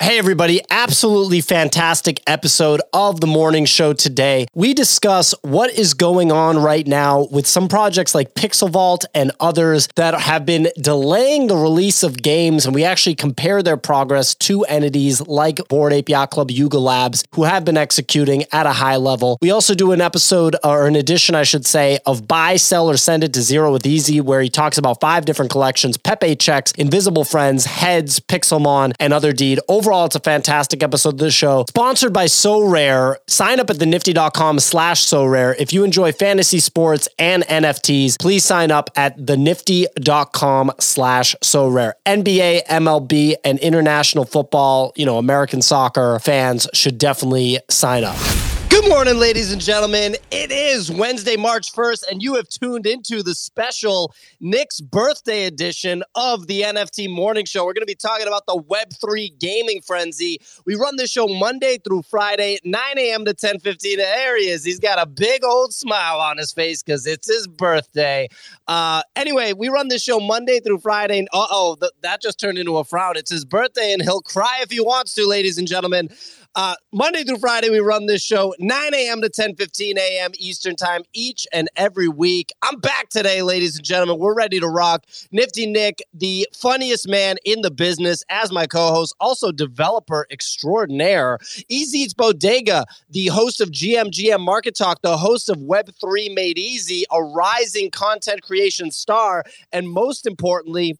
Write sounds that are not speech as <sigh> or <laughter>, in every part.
Hey, everybody. Absolutely fantastic episode of the morning show today. We discuss what is going on right now with some projects like Pixel Vault and others that have been delaying the release of games. And we actually compare their progress to entities like Bored Ape Yacht Club, Yuga Labs, who have been executing at a high level. We also do an episode, or an edition, I should say, of Buy, Sell, or Send It to Zero with Easy, where he talks about five different collections Pepe Checks, Invisible Friends, Hedz, Pixelmon, and Otherdeed. Overall, it's a fantastic episode of the show. Sponsored by Sorare. Sign up at thenifty.com slash Sorare. If you enjoy fantasy sports and NFTs, please sign up at thenifty.com slash Sorare. NBA, MLB, and international football, you know, American soccer fans should definitely sign up. Good morning, ladies and gentlemen. It is Wednesday, March 1st, and you have tuned into the special Nick's birthday edition of the NFT Morning Show. We're going to be talking about the Web3 gaming frenzy. We run this show Monday through Friday, 9 a.m. to 10 15. There he is. He's got a big old smile on his face because it's his birthday. Uh, anyway, we run this show Monday through Friday. Uh oh, th- that just turned into a frown. It's his birthday, and he'll cry if he wants to, ladies and gentlemen. Uh, Monday through Friday, we run this show 9 a.m. to 10 15 a.m. Eastern Time each and every week. I'm back today, ladies and gentlemen. We're ready to rock. Nifty Nick, the funniest man in the business, as my co host, also developer extraordinaire. Easy Eats Bodega, the host of GMGM Market Talk, the host of Web3 Made Easy, a rising content creation star, and most importantly,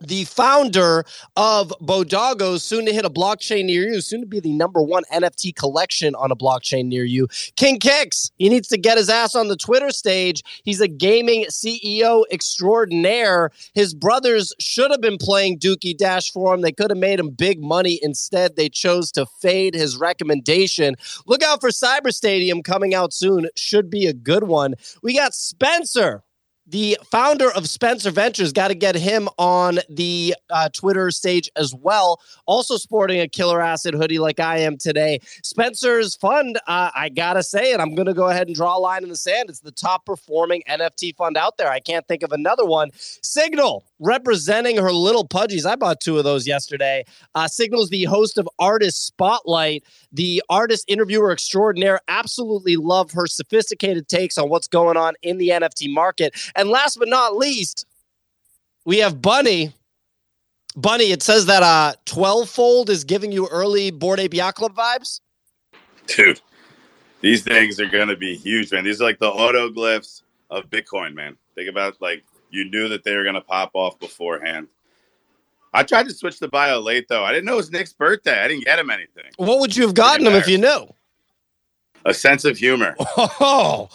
the founder of Bodogo, soon to hit a blockchain near you, soon to be the number one NFT collection on a blockchain near you. King Kicks, he needs to get his ass on the Twitter stage. He's a gaming CEO extraordinaire. His brothers should have been playing Dookie Dash for him. They could have made him big money. Instead, they chose to fade his recommendation. Look out for Cyber Stadium coming out soon. Should be a good one. We got Spencer the founder of Spencer Ventures got to get him on the uh, Twitter stage as well. Also sporting a killer acid hoodie like I am today. Spencer's fund, uh, I gotta say it. I'm gonna go ahead and draw a line in the sand. It's the top performing NFT fund out there. I can't think of another one. Signal representing her little pudgies. I bought two of those yesterday. Uh, Signal's the host of Artist Spotlight, the artist interviewer extraordinaire. Absolutely love her sophisticated takes on what's going on in the NFT market. And last but not least, we have Bunny. Bunny, it says that uh 12 fold is giving you early Bored Yacht Club vibes. Dude, these things are gonna be huge, man. These are like the autoglyphs of Bitcoin, man. Think about like you knew that they were gonna pop off beforehand. I tried to switch the bio late though. I didn't know it was Nick's birthday. I didn't get him anything. What would you have gotten him if you knew? A sense of humor. <laughs> Oh,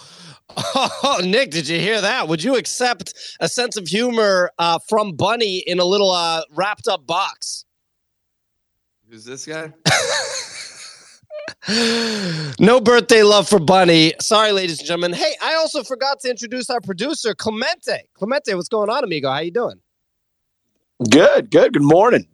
Oh, <laughs> Nick, did you hear that? Would you accept a sense of humor uh, from Bunny in a little uh, wrapped up box? Who's this guy? <laughs> no birthday love for Bunny. Sorry, ladies and gentlemen. Hey, I also forgot to introduce our producer, Clemente. Clemente, what's going on, amigo? How you doing? Good, good. Good morning.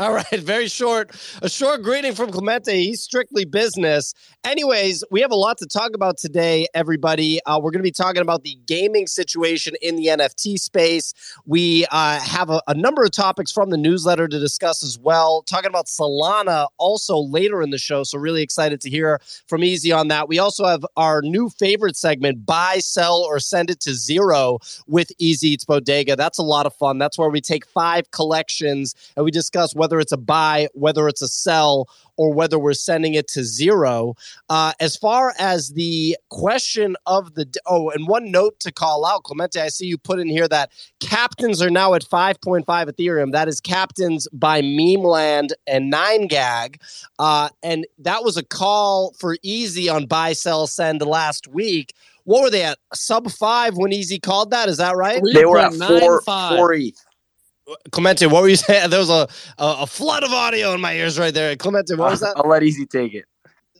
<laughs> All right, very short. A short greeting from Clemente. He's strictly business. Anyways, we have a lot to talk about today, everybody. Uh, we're going to be talking about the gaming situation in the NFT space. We uh, have a, a, number of topics from the newsletter to discuss as well. Talking about Solana also later in the show. So, really excited to hear from Easy on that. We also have our new favorite segment buy, sell, or send it to zero with Easy Eats Bodega. That's a lot of fun. That's where we take five collections and we discuss whether it's a buy, whether it's a sell, or whether we're sending it to zero. Uh, as far as the question of the oh, and one note to call out, Clemente, I see you put in here that captains are now at 5.5 Ethereum. That is captains by Memeland and Nine Gag, uh, and that was a call for Easy on buy, sell, send last week. What were they at? Sub five when Easy called that? Is that right? They were at four, four ETH. Clemente, what were you <laughs> saying? There was a, a, a flood of audio in my ears right there. Clemente, what was <laughs> that? I'll let Easy take it.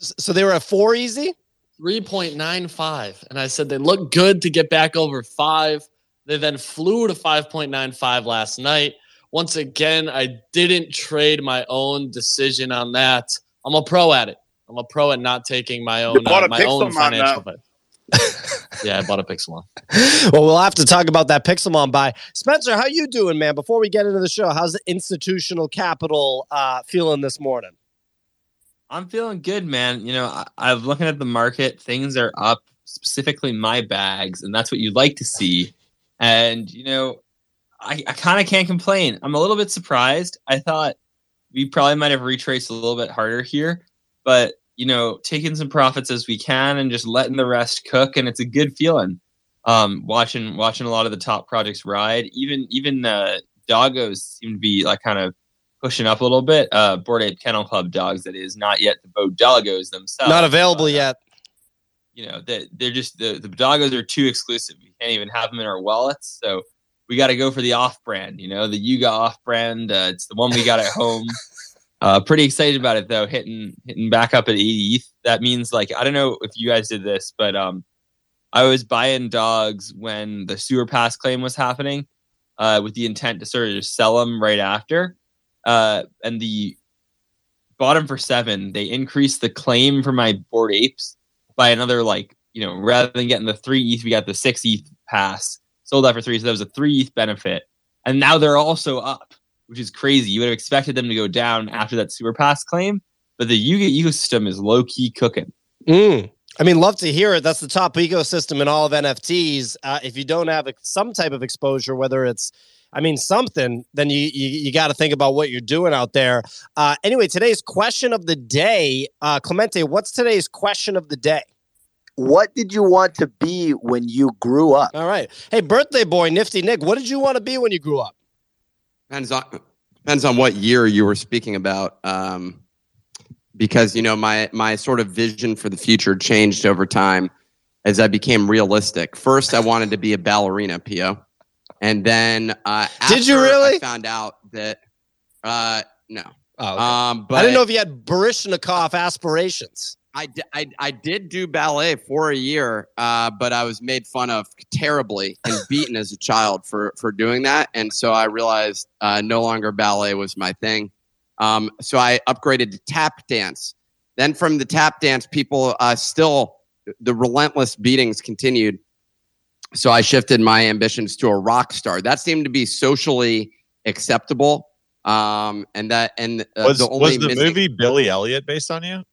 So they were at four easy? 3.95. And I said they look good to get back over five. They then flew to 5.95 last night. Once again, I didn't trade my own decision on that. I'm a pro at it. I'm a pro at not taking my own uh, my own financial. <laughs> Yeah, I bought a Pixelmon. <laughs> well, we'll have to talk about that Pixelmon buy. Spencer, how you doing, man? Before we get into the show, how's the institutional capital uh, feeling this morning? I'm feeling good, man. You know, I, I'm looking at the market. Things are up, specifically my bags, and that's what you'd like to see. And you know, I, I kind of can't complain. I'm a little bit surprised. I thought we probably might have retraced a little bit harder here, but you know, taking some profits as we can and just letting the rest cook, and it's a good feeling. Um, watching watching a lot of the top projects ride, even even uh, doggos seem to be like kind of pushing up a little bit. Uh, Bored Ape Kennel Club dogs, that is, not yet the Bodogos themselves. Not available uh, yet. You know, they, they're just the the doggos are too exclusive. We can't even have them in our wallets, so we got to go for the off brand. You know, the Yuga off brand. Uh, it's the one we got at home. <laughs> Uh, pretty excited about it though. Hitting hitting back up at 80 ETH. That means like I don't know if you guys did this, but um, I was buying dogs when the sewer pass claim was happening, uh, with the intent to sort of sell them right after. Uh, and the bottom for seven, they increased the claim for my Bored apes by another like you know rather than getting the three ETH, we got the six ETH pass. Sold that for three, so that was a three ETH benefit. And now they're also up which is crazy. You would have expected them to go down after that sewer pass claim, but the Yuga ecosystem is low key cooking. Mm. I mean, love to hear it. That's the top ecosystem in all of NFTs. Uh, if you don't have some type of exposure, whether it's I mean, something, then you you, you got to think about what you're doing out there. Uh, anyway, today's question of the day, uh, Clemente, what's today's question of the day? What did you want to be when you grew up? All right. Hey, birthday boy, Nifty Nick, what did you want to be when you grew up? Depends on depends on what year you were speaking about. Um, because you know my my sort of vision for the future changed over time as I became realistic. First, I wanted to be a ballerina, Pio, and then uh, did you really? I found out that uh, no. Oh, okay. um, but I didn't know if you had Baryshnikov aspirations. I, I, I did do ballet for a year, uh, but I was made fun of terribly and <laughs> beaten as a child for, for doing that. And so I realized uh, no longer ballet was my thing. Um, so I upgraded to tap dance. Then from the tap dance, people uh, still, the relentless beatings continued. So I shifted my ambitions to a rock star. That seemed to be socially acceptable. Um, and that, and uh, was the, was the missing- movie Billy Elliot based on you?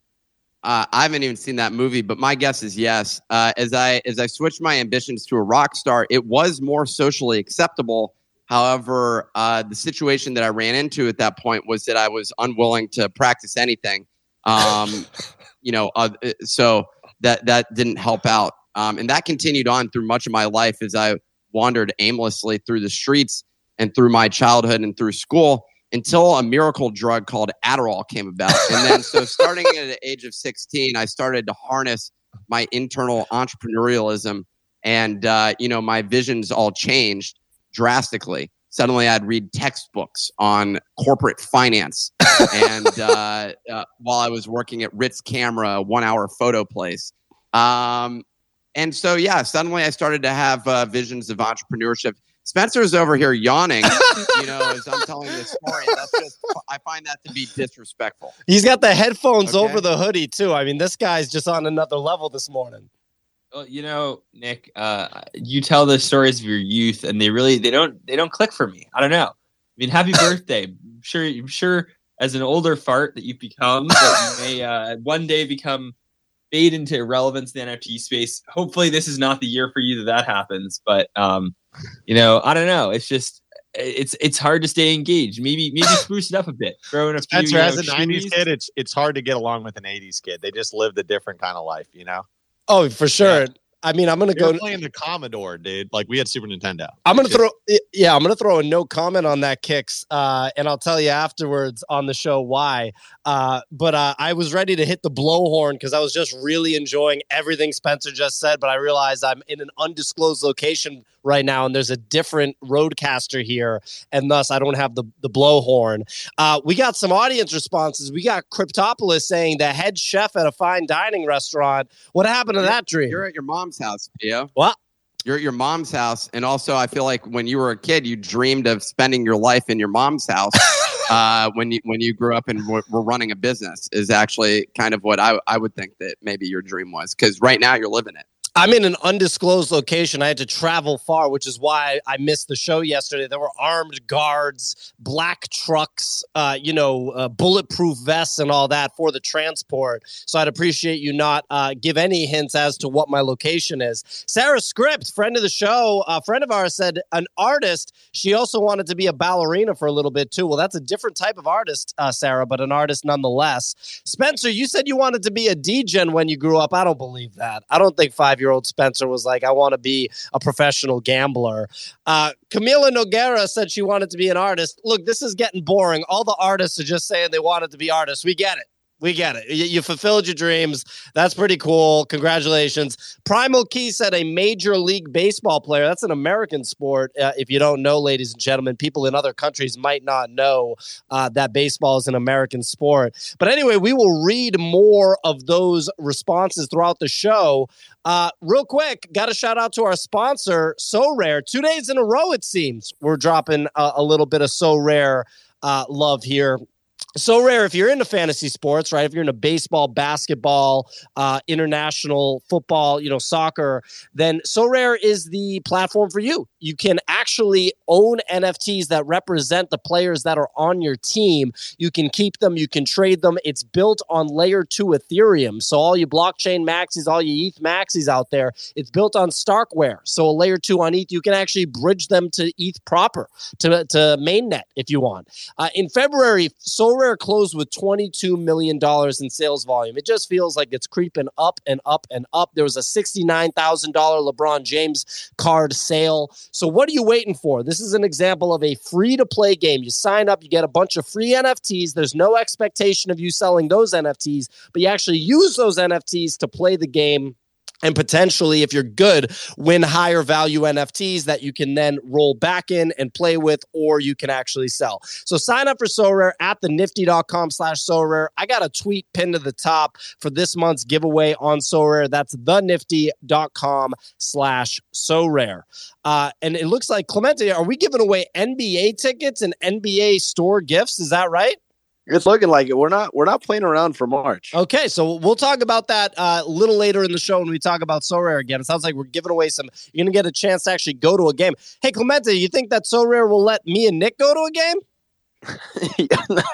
Uh, I haven't even seen that movie, but my guess is yes. Uh, as I as I switched my ambitions to a rock star, it was more socially acceptable. However, uh, the situation that I ran into at that point was that I was unwilling to practice anything. Um, <laughs> you know, uh, so that that didn't help out, um, and that continued on through much of my life as I wandered aimlessly through the streets and through my childhood and through school until a miracle drug called Adderall came about. And then, so <laughs> starting at the age of 16, I started to harness my internal entrepreneurialism. And, uh, you know, my visions all changed drastically. Suddenly, I'd read textbooks on corporate finance. and <laughs> uh, uh, while I was working at Ritz Camera, one hour photo place. Um, and so, yeah, suddenly I started to have uh, visions of entrepreneurship Spencer's over here yawning, <laughs> you know, as I'm telling this story. That's just, I find that to be disrespectful. He's got the headphones okay? over the hoodie, too. I mean, this guy's just on another level this morning. Well, you know, Nick, uh, you tell the stories of your youth, and they really they don't they don't click for me. I don't know. I mean, happy <laughs> birthday! I'm sure, I'm sure, as an older fart that you've become, that you may <laughs> uh, one day become fade into irrelevance in the NFT space. Hopefully, this is not the year for you that that happens. But um, you know, I don't know. It's just it's it's hard to stay engaged. Maybe maybe <laughs> spruce it up a bit. Throw in a Spencer, few. as a '90s kid, it's it's hard to get along with an '80s kid. They just lived a different kind of life, you know. Oh, for sure. Yeah. I mean, I'm gonna go playing the Commodore, dude. Like we had Super Nintendo. I'm gonna throw, yeah, I'm gonna throw a no comment on that kicks, uh, and I'll tell you afterwards on the show why. Uh, but uh, I was ready to hit the blowhorn because I was just really enjoying everything Spencer just said. But I realized I'm in an undisclosed location right now, and there's a different RODECaster here, and thus I don't have the the blowhorn. Uh, we got some audience responses. We got Cryptopolis saying the head chef at a fine dining restaurant. What happened to you're, that dream? You're at your mom's house, Pio. What? You're at your mom's house, and also I feel like when you were a kid, you dreamed of spending your life in your mom's house. <laughs> uh, when you when you grew up and were, were, running a business, is actually kind of what I I would think that maybe your dream was, because right now you're living it. I'm in an undisclosed location. I had to travel far, which is why I missed the show yesterday. There were armed guards, black trucks, uh, you know, uh, bulletproof vests, and all that for the transport. So I'd appreciate you not uh, give any hints as to what my location is. Sarah Script, friend of the show, a friend of ours, said an artist. She also wanted to be a ballerina for a little bit too. Well, that's a different type of artist, uh, Sarah, but an artist nonetheless. Spencer, you said you wanted to be a DJ when you grew up. I don't believe that. I don't think five year year old Spencer was like, I want to be a professional gambler. Uh, Camila Noguera said she wanted to be an artist. Look, this is getting boring. All the artists are just saying they wanted to be artists. We get it. We get it. You, fulfilled your dreams. That's pretty cool. Congratulations. Primal Key said a major league baseball player. That's an American sport. Uh, if you don't know, ladies and gentlemen, people in other countries might not know uh, that baseball is an American sport. But anyway, we will read more of those responses throughout the show. Uh, real quick, got a shout out to our sponsor, Sorare. Two days in a row, it seems, we're dropping a, a little bit of Sorare uh, love here Sorare if you're into fantasy sports right if you're into baseball basketball uh, international football you know soccer then Sorare is the platform for you. You can actually own nfts that represent the players that are on your team. You can keep them you can trade them. It's built on layer 2 ethereum. So all you blockchain maxis all you eth maxis out there it's built on starkware. So a layer 2 on eth you can actually bridge them to eth proper to, to mainnet if you want. Uh, in february Sorare closed with $22 million in sales volume. It just feels like it's creeping up and up and up. There was a $69,000 LeBron James card sale. So, what are you waiting for? This is an example of a free to play game. You sign up, you get a bunch of free NFTs. There's no expectation of you selling those NFTs, but you actually use those NFTs to play the game and potentially, if you're good, win higher value NFTs that you can then roll back in and play with, or you can actually sell. So sign up for Sorare at the nifty.com slash Sorare. I got a tweet pinned to the top for this month's giveaway on Sorare. That's the nifty.com slash Sorare. Uh, and it looks like Clemente, are we giving away NBA tickets and NBA store gifts? Is that right? It's looking like it. We're not we're not playing around for March. Okay, so we'll talk about that uh, a little later in the show when we talk about Sorare again. It sounds like we're giving away some. You're gonna get a chance to actually go to a game. Hey, Clemente, you think that Sorare will let me and Nick go to a game? <laughs>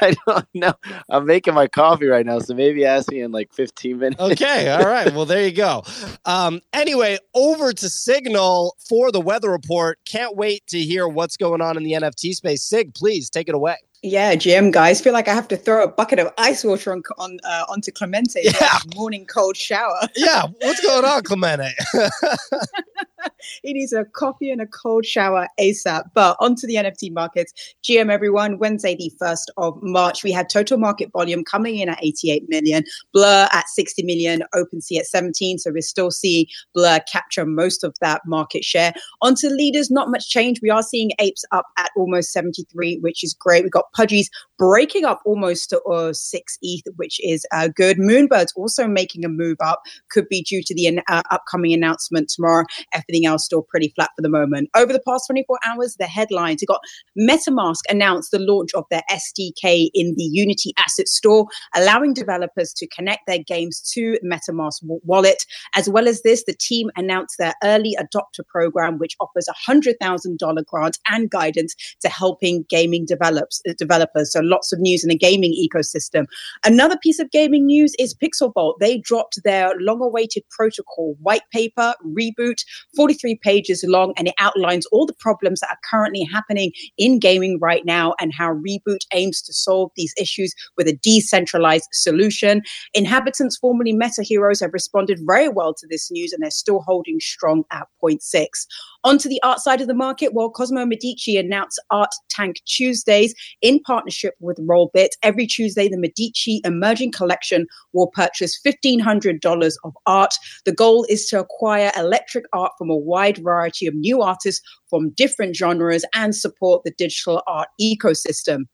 I don't know. I'm making my coffee right now, so maybe ask me in like 15 minutes. Okay, all right. Well, there you go. Um, anyway, over to Signal for the weather report. Can't wait to hear what's going on in the NFT space. Sig, please take it away. Yeah, GM guys, feel like I have to throw a bucket of ice water on, on uh, onto Clemente. Yeah, morning cold shower. yeah, what's going on, <laughs> Clemente? <laughs> <laughs> he needs a coffee and a cold shower ASAP. But onto the NFT markets. GM everyone, Wednesday, the 1st of March, we had total market volume coming in at 88 million, Blur at 60 million, OpenSea at 17. So we're still seeing Blur capture most of that market share. Onto leaders, not much change. We are seeing Apes up at almost 73, which is great. We've got Pudgies breaking up almost to uh, six ETH, which is uh, good. Moonbird's also making a move up, could be due to the uh, upcoming announcement tomorrow. Everything else still pretty flat for the moment. Over the past 24 hours, the headlines you got MetaMask announced the launch of their SDK in the Unity Asset Store, allowing developers to connect their games to MetaMask wallet. As well as this, the team announced their early adopter program, which offers a $100,000 grant and guidance to helping gaming develops, developers. So lots of news in the gaming ecosystem. Another piece of gaming news is Pixel Vault. They dropped their long-awaited protocol white paper reboot, 43 pages long, and it outlines all the problems that are currently happening in gaming right now and how reboot aims to solve these issues with a decentralized solution. Inhabitants, formerly Meta Heroes, have responded very well to this news, and they're still holding strong at 0.6. Onto the art side of the market, well, Cosmo Medici announced Art Tank Tuesdays in partnership with Rollbit. Every Tuesday, the Medici Emerging Collection will purchase $1,500 of art. The goal is to acquire electric art from a wide variety of new artists from different genres and support the digital art ecosystem.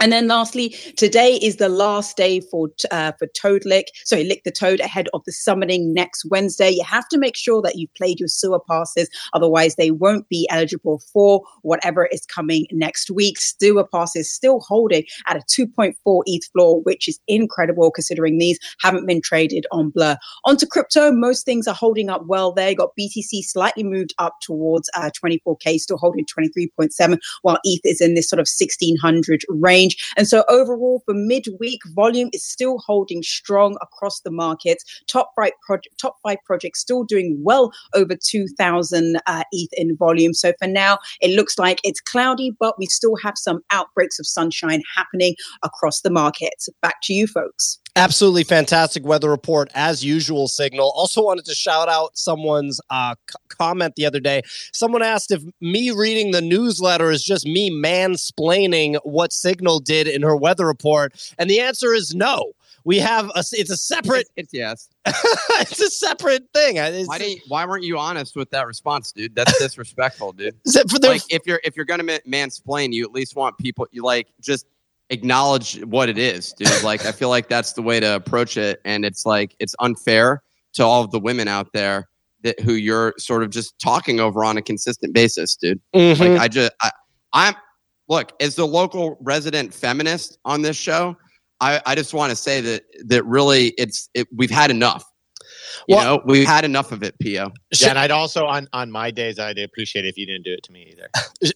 And then lastly, today is the last day for uh, for Toad Lick. Sorry, Lick the Toad ahead of the summoning next Wednesday. You have to make sure that you've played your sewer passes, otherwise they won't be eligible for whatever is coming next week. Sewer passes still holding at a 2.4 ETH floor, which is incredible considering these haven't been traded on Blur. Onto crypto, most things are holding up well there. You got BTC slightly moved up towards uh, 24k, still holding 23.7, while ETH is in this sort of 1600 range range. And so overall, for midweek, volume is still holding strong across the markets. Top five, top five projects still doing well over 2,000 uh, ETH in volume. So for now, it looks like it's cloudy, but we still have some outbreaks of sunshine happening across the markets. Back to you, folks. Absolutely fantastic weather report as usual. Signal. Also wanted to shout out someone's uh, c- comment the other day. Someone asked if me reading the newsletter is just me mansplaining what Signal did in her weather report, and the answer is no. We have a. It's a separate. It's, it's yes. <laughs> it's a separate thing. It's, why didn't? Why weren't you honest with that response, dude? That's <laughs> disrespectful, dude. like if you're if you're gonna mansplain, you at least want people. You like just acknowledge what it is, dude. <laughs> Like I feel like that's the way to approach it, and it's like it's unfair to all of the women out there that who you're sort of just talking over on a consistent basis, dude. Mhm. Like I just I, I'm look as the local resident feminist on this show. I, I just want to say that that really it's it, we've had enough. You Well- know, we've had enough of it, Pio. Yeah, and I'd also on on my days I'd appreciate it if you didn't do it to me either.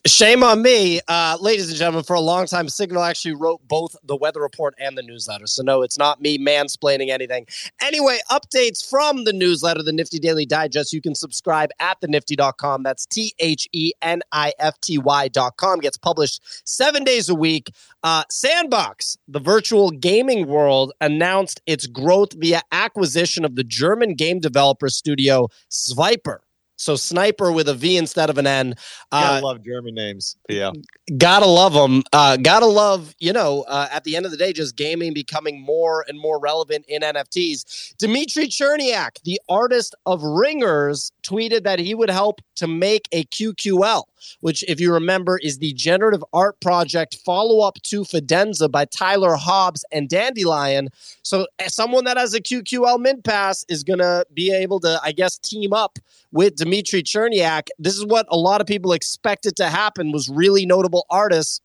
Shame on me, uh, ladies and gentlemen. For a long time, Signal actually wrote both the weather report and the newsletter. So no, it's not me mansplaining anything. Anyway, updates from the newsletter, the Nifty Daily Digest. You can subscribe at thenifty.com. That's T H E N I F T Y.com. Gets published seven days a week. Uh, Sandbox, the virtual gaming world, announced its growth via acquisition of the German game developer studio Sviper. So sniper with a V instead of an N. I Uh, love German names, Yeah. gotta love them. Uh, gotta love, you know, uh, at the end of the day, just gaming becoming more and more relevant in NFTs. Dmitry Cherniak, the artist of Ringers, tweeted that he would help to make a QQL, which, if you remember, is the generative art project follow up to Fidenza by Tyler Hobbs and Dandelion. So, someone that has a QQL mint pass is gonna be able to, I guess, team up with Dmitry Cherniak. This is what a lot of people expected to happen was really notable artists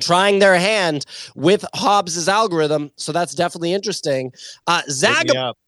trying their hand with Hobbs's algorithm. So that's definitely interesting. Uh, Hit Zag me up.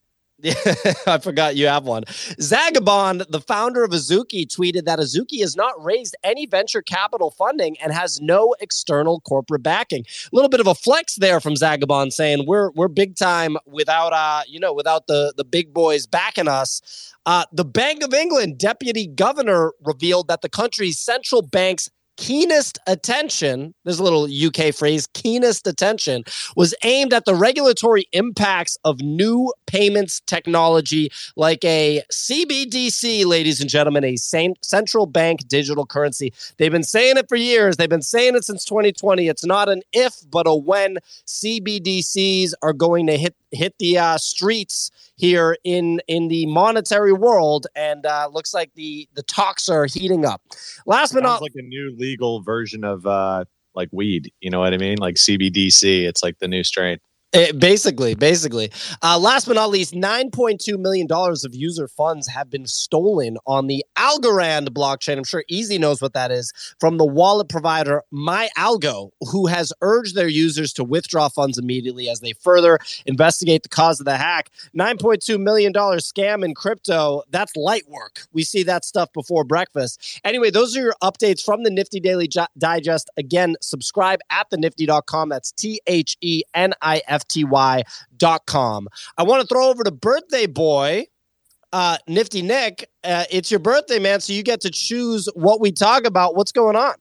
<laughs> I forgot you have one. Zagabond, the founder of Azuki, tweeted that Azuki has not raised any venture capital funding and has no external corporate backing. A little bit of a flex there from Zagabond saying we're we're big time without uh you know without the the big boys backing us. Uh, the Bank of England deputy governor revealed that the country's central bank's keenest attention, there's a little UK phrase, keenest attention, was aimed at the regulatory impacts of new payments technology like a CBDC, ladies and gentlemen, a central bank digital currency. They've been saying it for years. They've been saying it since 2020. It's not an if, but a when CBDCs are going to hit hit the uh, streets here in in the monetary world, and uh, looks like the the talks are heating up. Last but not like a new legal version of uh like weed. You know what I mean? Like CBDC. It's like the new strain. Eh, basically, basically. Uh, last but not least, $9.2 million of user funds have been stolen on the Algorand blockchain. I'm sure Easy knows what that is from the wallet provider MyAlgo, who has urged their users to withdraw funds immediately as they further investigate the cause of the hack. $9.2 million scam in crypto, that's light work. We see that stuff before breakfast. Anyway, those are your updates from the Nifty Daily Digest. Again, subscribe at thenifty.com. That's T H E N I F T Y.com. I want to throw over to Birthday Boy, uh, Nifty Nick. Uh, it's your birthday, man. So you get to choose what we talk about. What's going on?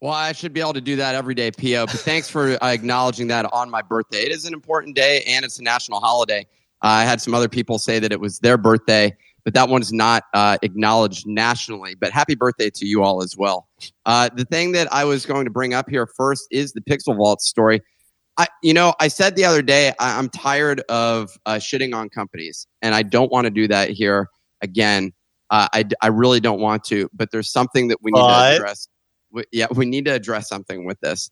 Well, I should be able to do that every day, PO. But thanks for uh, acknowledging that on my birthday. It is an important day and it's a national holiday. I had some other people say that it was their birthday, but that one's not uh, acknowledged nationally. But happy birthday to you all as well. Uh, the thing that I was going to bring up here first is the Pixel Vault story. I, you know, I said the other day I, I'm tired of uh, shitting on companies, and I don't want to do that here again. Uh, I, I really don't want to, but there's something that we need But- to address. We, yeah, we need to address something with this.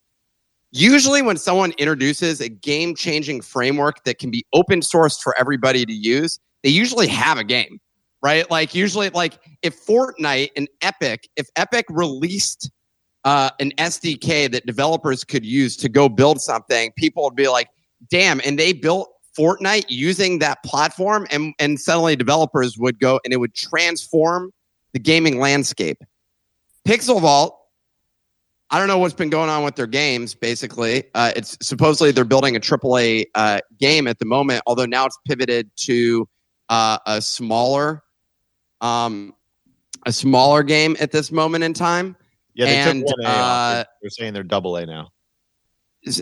usually when someone introduces a game changing framework that can be open sourced for everybody to use, they usually have a game, right? Like usually, like if Fortnite and Epic, if Epic released uh, an SDK that developers could use to go build something, people would be like, damn. And they built Fortnite using that platform, and, and suddenly developers would go and it would transform the gaming landscape. Pixel Vault, I don't know what's been going on with their games. Basically, uh, it's supposedly they're building a AAA uh, game at the moment, although now it's pivoted to uh, a smaller, um, a smaller game at this moment in time. Yeah, they And, took one A off. uh, They're- They're saying they're double A now.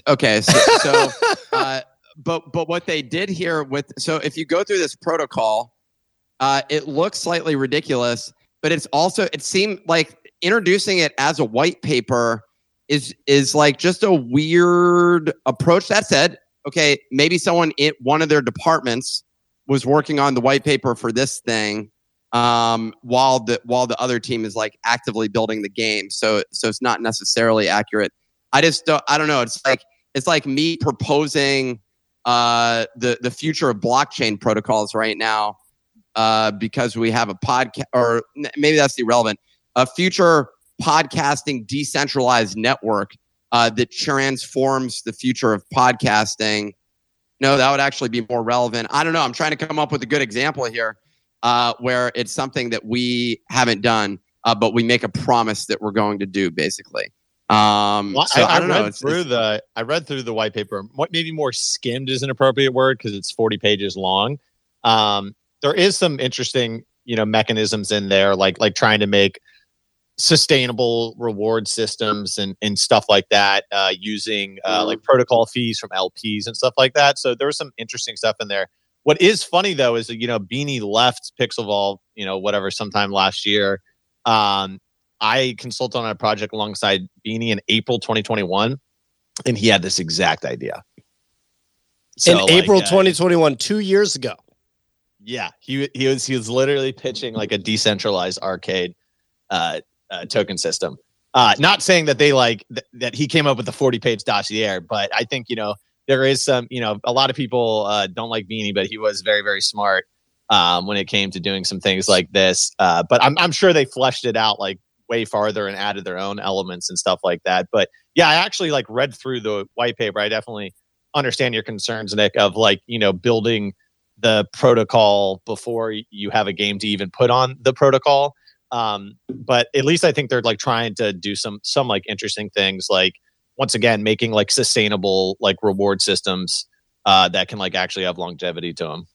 Okay, so, so <laughs> uh, but but what they did here with so if you go through this protocol, uh, it looks slightly ridiculous, but it's also it seemed like introducing it as a white paper is is like just a weird approach. That said, okay, maybe someone in one of their departments was working on the white paper for this thing um while the while the other team is like actively building the game so so it's not necessarily accurate I just don't, I don't know. It's like it's like me proposing uh, the the future of blockchain protocols right now uh, because we have a podcast, or maybe that's irrelevant. A future podcasting decentralized network uh, that transforms the future of podcasting. No, that would actually be more relevant. I don't know. I'm trying to come up with a good example here uh, where it's something that we haven't done, uh, but we make a promise that we're going to do, basically. Um, Well, so I, I, I don't read know. It's, through it's- the I read through the white paper. What maybe more skimmed is an appropriate word because it's forty pages long. Um, there is some interesting you know mechanisms in there, like like trying to make sustainable reward systems and and stuff like that, uh, using uh, like protocol fees from LPs and stuff like that. So there was some interesting stuff in there. What is funny though is that you know Beanie left Pixel Vault, you know whatever sometime last year. Um, I consulted on a project alongside Beanie in April 2021, and he had this exact idea. in like, April uh, 2021, two years ago. yeah, he he was he was literally pitching like a decentralized arcade uh, uh, token system. Uh, not saying that they like th- that he came up with the 40 page dossier, but I think you know there is some you know a lot of people uh, don't like Beanie, but he was very very smart um, when it came to doing some things like this. Uh, but I'm I'm sure they fleshed it out like way farther and added their own elements and stuff like that. But yeah, I actually like read through the white paper. I definitely understand your concerns, Nick, of like you know building the protocol before you have a game to even put on the protocol. Um, but at least I think they're like trying to do some some like interesting things, like once again making like sustainable like reward systems uh, that can like actually have longevity to them.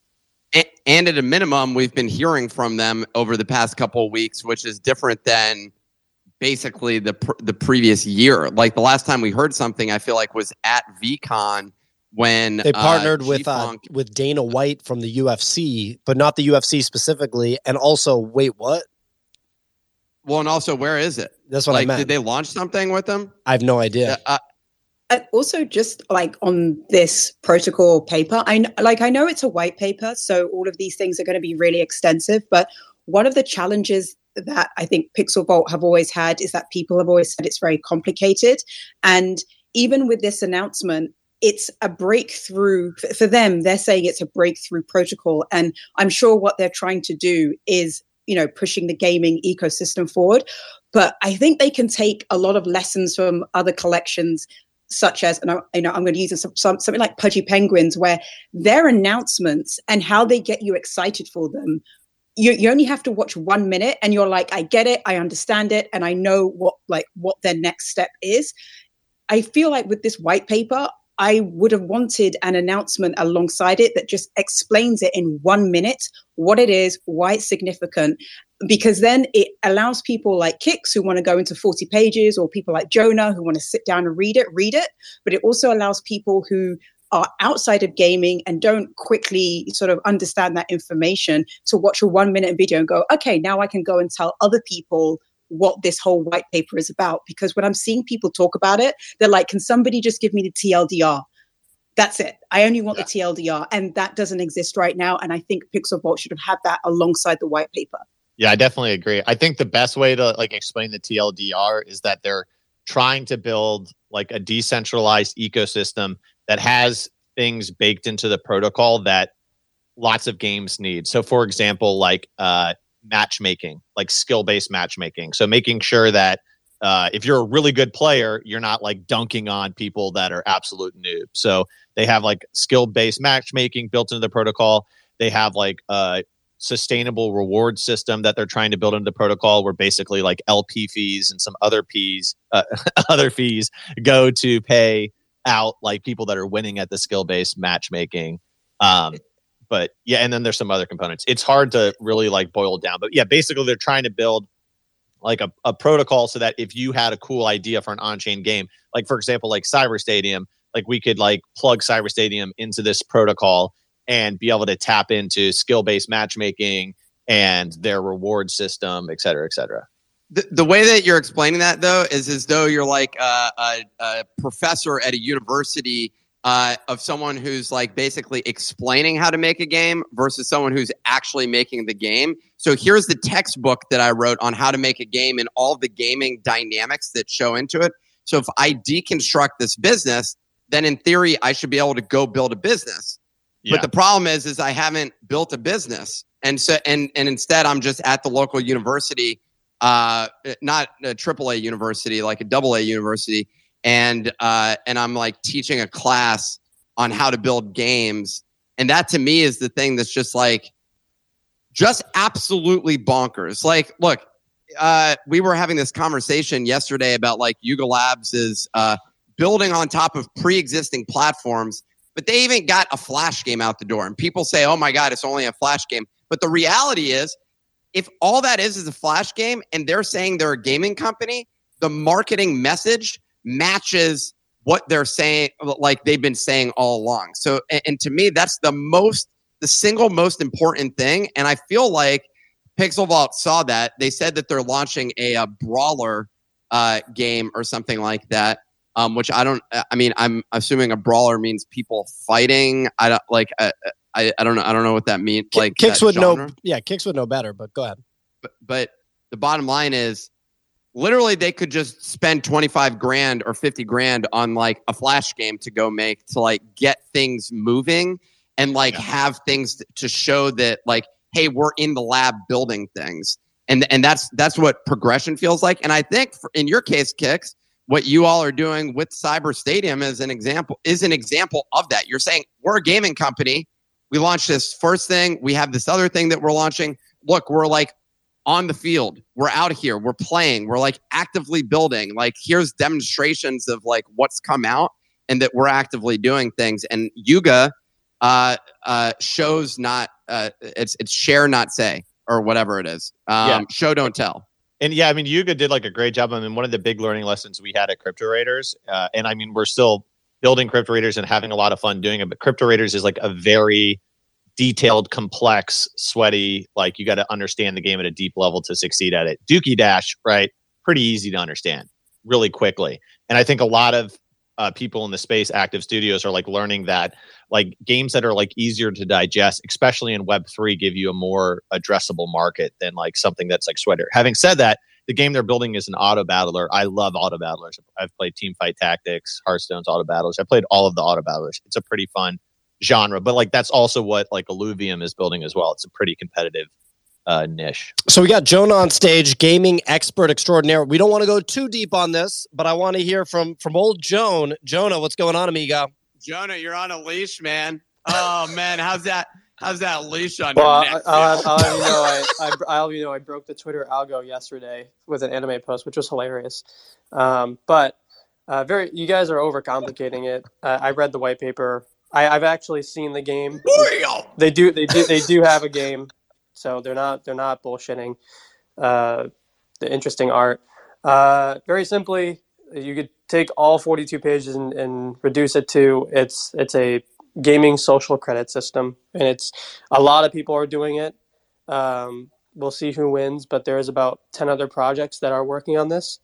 A- and at a minimum, we've been hearing from them over the past couple of weeks, which is different than basically the pr- the previous year. Like the last time we heard something, I feel like was at VeeCon when They uh, partnered with uh, with Dana White from the UFC, but not the UFC specifically. And also, wait, what? well, and also where is it? That's what I like, meant. did they launch something with them? I have no idea. Uh, And also, just like on this protocol paper, I like I know it's a white paper, so all of these things are going to be really extensive. But one of the challenges that I think Pixel Vault have always had is that people have always said it's very complicated, and even with this announcement, it's a breakthrough for, for them. They're saying it's a breakthrough protocol, and I'm sure what they're trying to do is, you know, pushing the gaming ecosystem forward. But I think they can take a lot of lessons from other collections such as, and I, you know, I'm going to use some, some, something like Pudgy Penguins, where their announcements and how they get you excited for them, you, you only have to watch one minute, and you're like, I get it, I understand it, and I know what like what their next step is. I feel like with this white paper, I would have wanted an announcement alongside it that just explains it in one minute what it is, why it's significant, because then it allows people like Kicks who want to go into 40 pages or people like Jonah who want to sit down and read it, read it. But it also allows people who are outside of gaming and don't quickly sort of understand that information to watch a one minute video and go, okay, now I can go and tell other people what this whole white paper is about. Because when I'm seeing people talk about it, they're like, can somebody just give me the TLDR? That's it. I only want the TLDR. And that doesn't exist right now. And I think Pixel Vault should have had that alongside the white paper. Yeah, I definitely agree. I think the best way to like explain the TLDR is that they're trying to build like a decentralized ecosystem that has things baked into the protocol that lots of games need. So, for example, like uh, matchmaking, like skill based matchmaking. So, making sure that uh, if you're a really good player, you're not like dunking on people that are absolute noobs. So, they have like skill based matchmaking built into the protocol. They have like a sustainable reward system that they're trying to build into the protocol where basically like LP fees and some other fees, uh, <laughs> other fees go to pay out like people that are winning at the skill based matchmaking. Um, but yeah, and then there's some other components. It's hard to really like boil down, but yeah, basically they're trying to build like a, a protocol so that if you had a cool idea for an on-chain game, like for example, like Cyber Stadium, like we could like plug Cyber Stadium into this protocol and be able to tap into skill-based matchmaking and their reward system, et cetera, et cetera. The, the way that you're explaining that though is as though you're like a, a, a professor at a university uh, of someone who's like basically explaining how to make a game versus someone who's actually making the game. So here's the textbook that I wrote on how to make a game and all the gaming dynamics that show into it. So if I deconstruct this business, then in theory I should be able to go build a business. Yeah. But the problem is, is I haven't built a business, and so and and instead I'm just at the local university, uh, not a triple A university, like a double A university, and uh, and I'm like teaching a class on how to build games, and that to me is the thing that's just like, just absolutely bonkers. Like, look, uh, we were having this conversation yesterday about like Yuga Labs is uh, building on top of pre-existing platforms but they even got a flash game out the door. And people say, oh my God, it's only a flash game. But the reality is, if all that is is a flash game and they're saying they're a gaming company, the marketing message matches what they're saying, like they've been saying all along. So, and, and to me, that's the most, the single most important thing. And I feel like Pixel Vault saw that. They said that they're launching a, a brawler uh, game or something like that um, which I don't. I mean, I'm assuming a brawler means people fighting. I don't like. I, I, I don't know. I don't know what that means. Like Kicks would genre. know. Yeah, Kicks would know better. But go ahead. But, but the bottom line is, literally, they could just spend twenty five grand or fifty grand on like a flash game to go make to like get things moving and like Yeah. have things to show that like, hey, we're in the lab building things. And, and that's that's what progression feels like. And I think for, in your case, Kicks, what you all are doing with Cyber Stadium as an example is an example of that. You're saying we're a gaming company. We launched this first thing. We have this other thing that we're launching. Look, we're like on the field. We're out here. We're playing. We're like actively building. Like here's demonstrations of like what's come out and that we're actively doing things. And Yuga uh, uh, shows not uh, it's it's share not say or whatever it is. Um, Yeah. Show don't tell. And yeah, I mean, Yuga did like a great job. I mean, one of the big learning lessons we had at Crypto Raiders, uh, and I mean, we're still building Crypto Raiders and having a lot of fun doing it. But Crypto Raiders is like a very detailed, complex, sweaty. Like you got to understand the game at a deep level to succeed at it. Dookie Dash, right? Pretty easy to understand, really quickly. And I think a lot of uh, people in the space, active studios, are like learning that like games that are like easier to digest, especially in Web three, give you a more addressable market than like something that's like sweater. Having said that, the game they're building is an auto battler. I love auto battlers. I've played Team Fight Tactics, Hearthstone's auto battlers. I played all of the auto battlers. It's a pretty fun genre, but like that's also what like Illuvium is building as well. It's a pretty competitive uh, niche. So we got Jonah on stage, gaming expert extraordinaire. We don't want to go too deep on this, but I want to hear from from old Joan. Jonah, what's going on, amigo? Jonah, you're on a leash, man. Oh man, how's that? How's that leash on Well, your I- neck? I'll, I'll you know, <laughs> I, I, I'll you know, I broke the Twitter algo yesterday with an anime post, which was hilarious. Um, but uh, very, you guys are overcomplicating it. Uh, I read the white paper. I, I've actually seen the game. They do, they do, they do have a game, so they're not, they're not bullshitting. Uh, the interesting art. Uh, very simply, you could take all 42 pages and, and reduce it to it's it's a gaming social credit system, and it's a lot of people are doing it. Um, we'll see who wins, but there's about 10 other projects that are working on this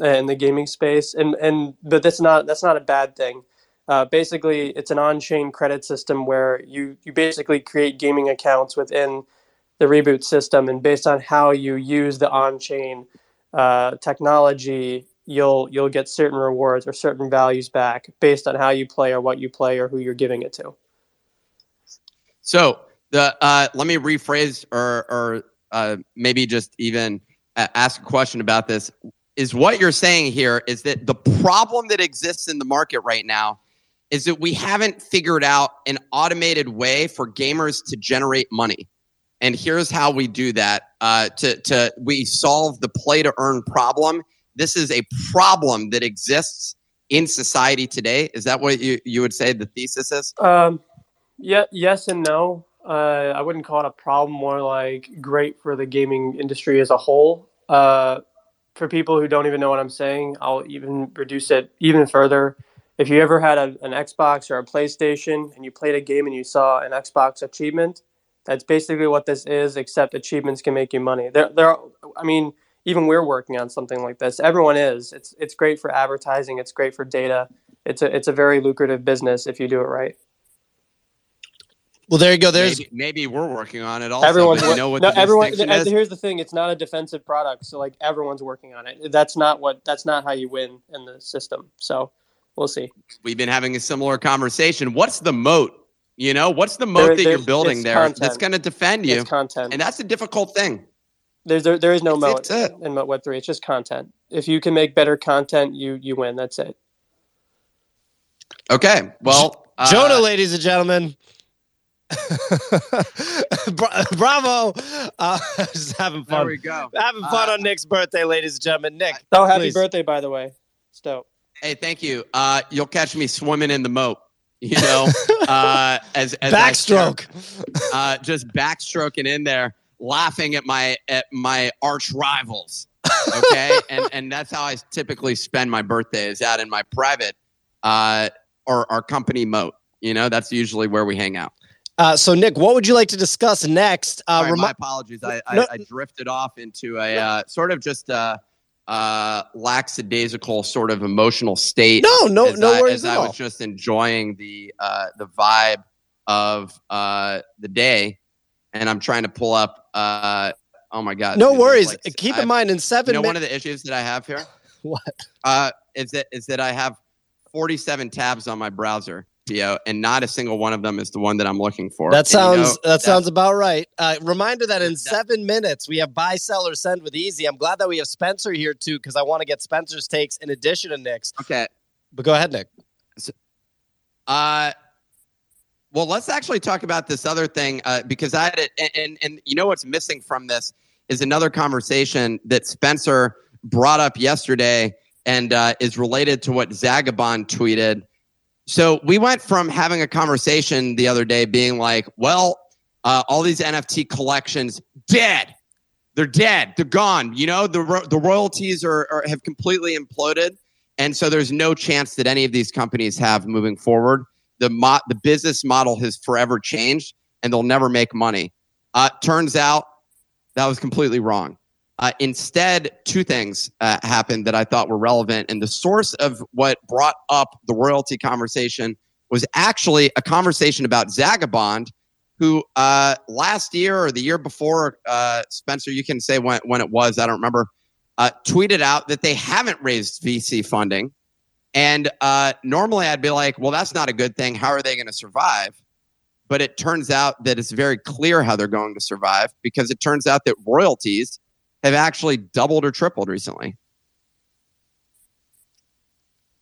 in the gaming space, and and but that's not that's not a bad thing. Uh, basically, it's an on-chain credit system where you you basically create gaming accounts within the reboot system, and based on how you use the on-chain uh, technology, you'll you'll get certain rewards or certain values back based on how you play or what you play or who you're giving it to. So the uh, let me rephrase or or uh, maybe just even uh, ask a question about this. Is what you're saying here is that the problem that exists in the market right now is that we haven't figured out an automated way for gamers to generate money. And here's how we do that. Uh, to to we solve the play to earn problem. This is a problem that exists in society today. Is that what you, you would say the thesis is? Um, yeah, yes and no. Uh, I wouldn't call it a problem. More like great for the gaming industry as a whole. Uh, for people who don't even know what I'm saying, I'll even reduce it even further. If you ever had a, an Xbox or a PlayStation and you played a game and you saw an Xbox achievement, that's basically what this is. Except achievements can make you money. There, there. I mean, even we're working on something like this. Everyone is. It's it's great for advertising. It's great for data. It's a it's a very lucrative business if you do it right. Well, there you go. There's maybe, maybe we're working on it also. Everyone's but you know what no, the everyone. distinction is? Here's the thing: it's not a defensive product, so like everyone's working on it. That's not what. That's not how you win in the system. So we'll see. We've been having a similar conversation. What's the moat? You know, what's the moat There- that you're building there content. that's going to defend you? It's content, And that's a difficult thing. there's there, there is no That's moat it. in Web three. It's just content. If you can make better content, you you win. That's it. Okay. Well, uh, Jonah, ladies and gentlemen. <laughs> Bravo. Uh, <laughs> just having fun. there fun. we go. Having fun Uh, on Nick's birthday, ladies and gentlemen. Nick. Oh, happy please. birthday, by the way. Stowe. Hey, thank you. Uh, you'll catch me swimming in the moat. You know, <laughs> uh, as, as Backstroke. uh, just backstroking in there, laughing at my at my arch rivals. Okay, <laughs> and and that's how I typically spend my birthday is out in my private uh, or our company moat. You know, that's usually where we hang out. Uh, so, Nick, what would you like to discuss next? Uh, remi- my apologies. I, I, No- I drifted off into a uh, sort of just a uh, lackadaisical sort of emotional state. no, no, no I, worries as at I all. was just enjoying the uh, the vibe of uh, the day, and I'm trying to pull up. Uh, oh my god! no worries. like- Keep I- in mind, in 7 You seven know, one of the issues that I have here <laughs> What? uh, is that is that I have 47 tabs on my browser, And not a single one of them is the one that I'm looking for. That And you sounds know, that sounds about right. Uh, reminder that in That- seven minutes we have buy, sell, or send with Easy. I'm glad that we have Spencer here too because I want to get Spencer's takes in addition to Nick's. okay. But go ahead, Nick. Uh, well, let's actually talk about this other thing uh, because I had it, and, and and you know what's missing from this is another conversation that Spencer brought up yesterday and uh, is related to what Zagabond tweeted. So we went from having a conversation the other day, being like, "Well, uh, all these NFT collections dead." They're dead. They're gone. You know, the ro- the royalties are, are have completely imploded. And so there's no chance that any of these companies have moving forward. The mo- the business model has forever changed, and they'll never make money. Uh, turns out that was completely wrong. Uh, instead, two things uh, happened that I thought were relevant, and the source of what brought up the royalty conversation was actually a conversation about Zagabond, who uh, last year or the year before, uh, Spencer, you can say when when it was. I don't remember uh, tweeted out that they haven't raised VC funding. And uh, normally I'd be like, well, that's not a good thing. How are they going to survive? But it turns out that it's very clear how they're going to survive because it turns out that royalties have actually doubled or tripled recently.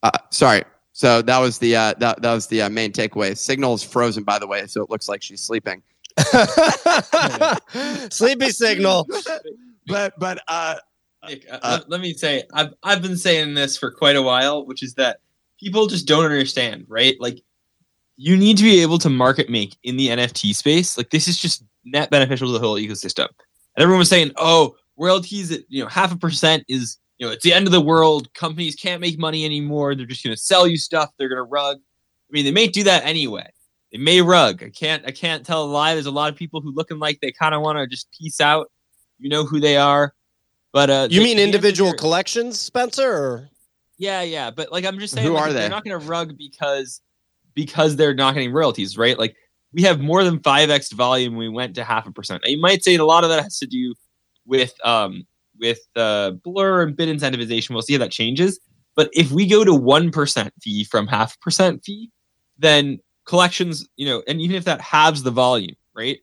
Uh, sorry. So that was the uh, that, that was the uh, main takeaway. Signal is frozen, by the way, so it looks like she's sleeping. <laughs> Sleepy signal. But but uh, Nick, uh, Uh, let, let me say, I've I've been saying this for quite a while, which is that people just don't understand, right? Like, you need to be able to market make in the NFT space. Like, this is just net beneficial to the whole ecosystem. And everyone was saying, oh, royalties at you know half a percent is you know it's the end of the world. Companies can't make money anymore. They're just going to sell you stuff. They're going to rug. I mean, they may do that anyway. They may rug. I can't. I can't tell a lie. There's a lot of people who looking like they kind of want to just peace out. You know who they are. But uh, You mean individual here- collections, Spencer? Or? yeah, yeah, but like I'm just saying, Who like, are they? They're not going to rug because because they're not getting royalties, right? Like we have more than five x volume. We went to half a percent. You might say a lot of that has to do with um with uh, blur and bid incentivization. We'll see how that changes. But if we go to one percent fee from half percent fee, then collections, you know, and even if that halves the volume, right?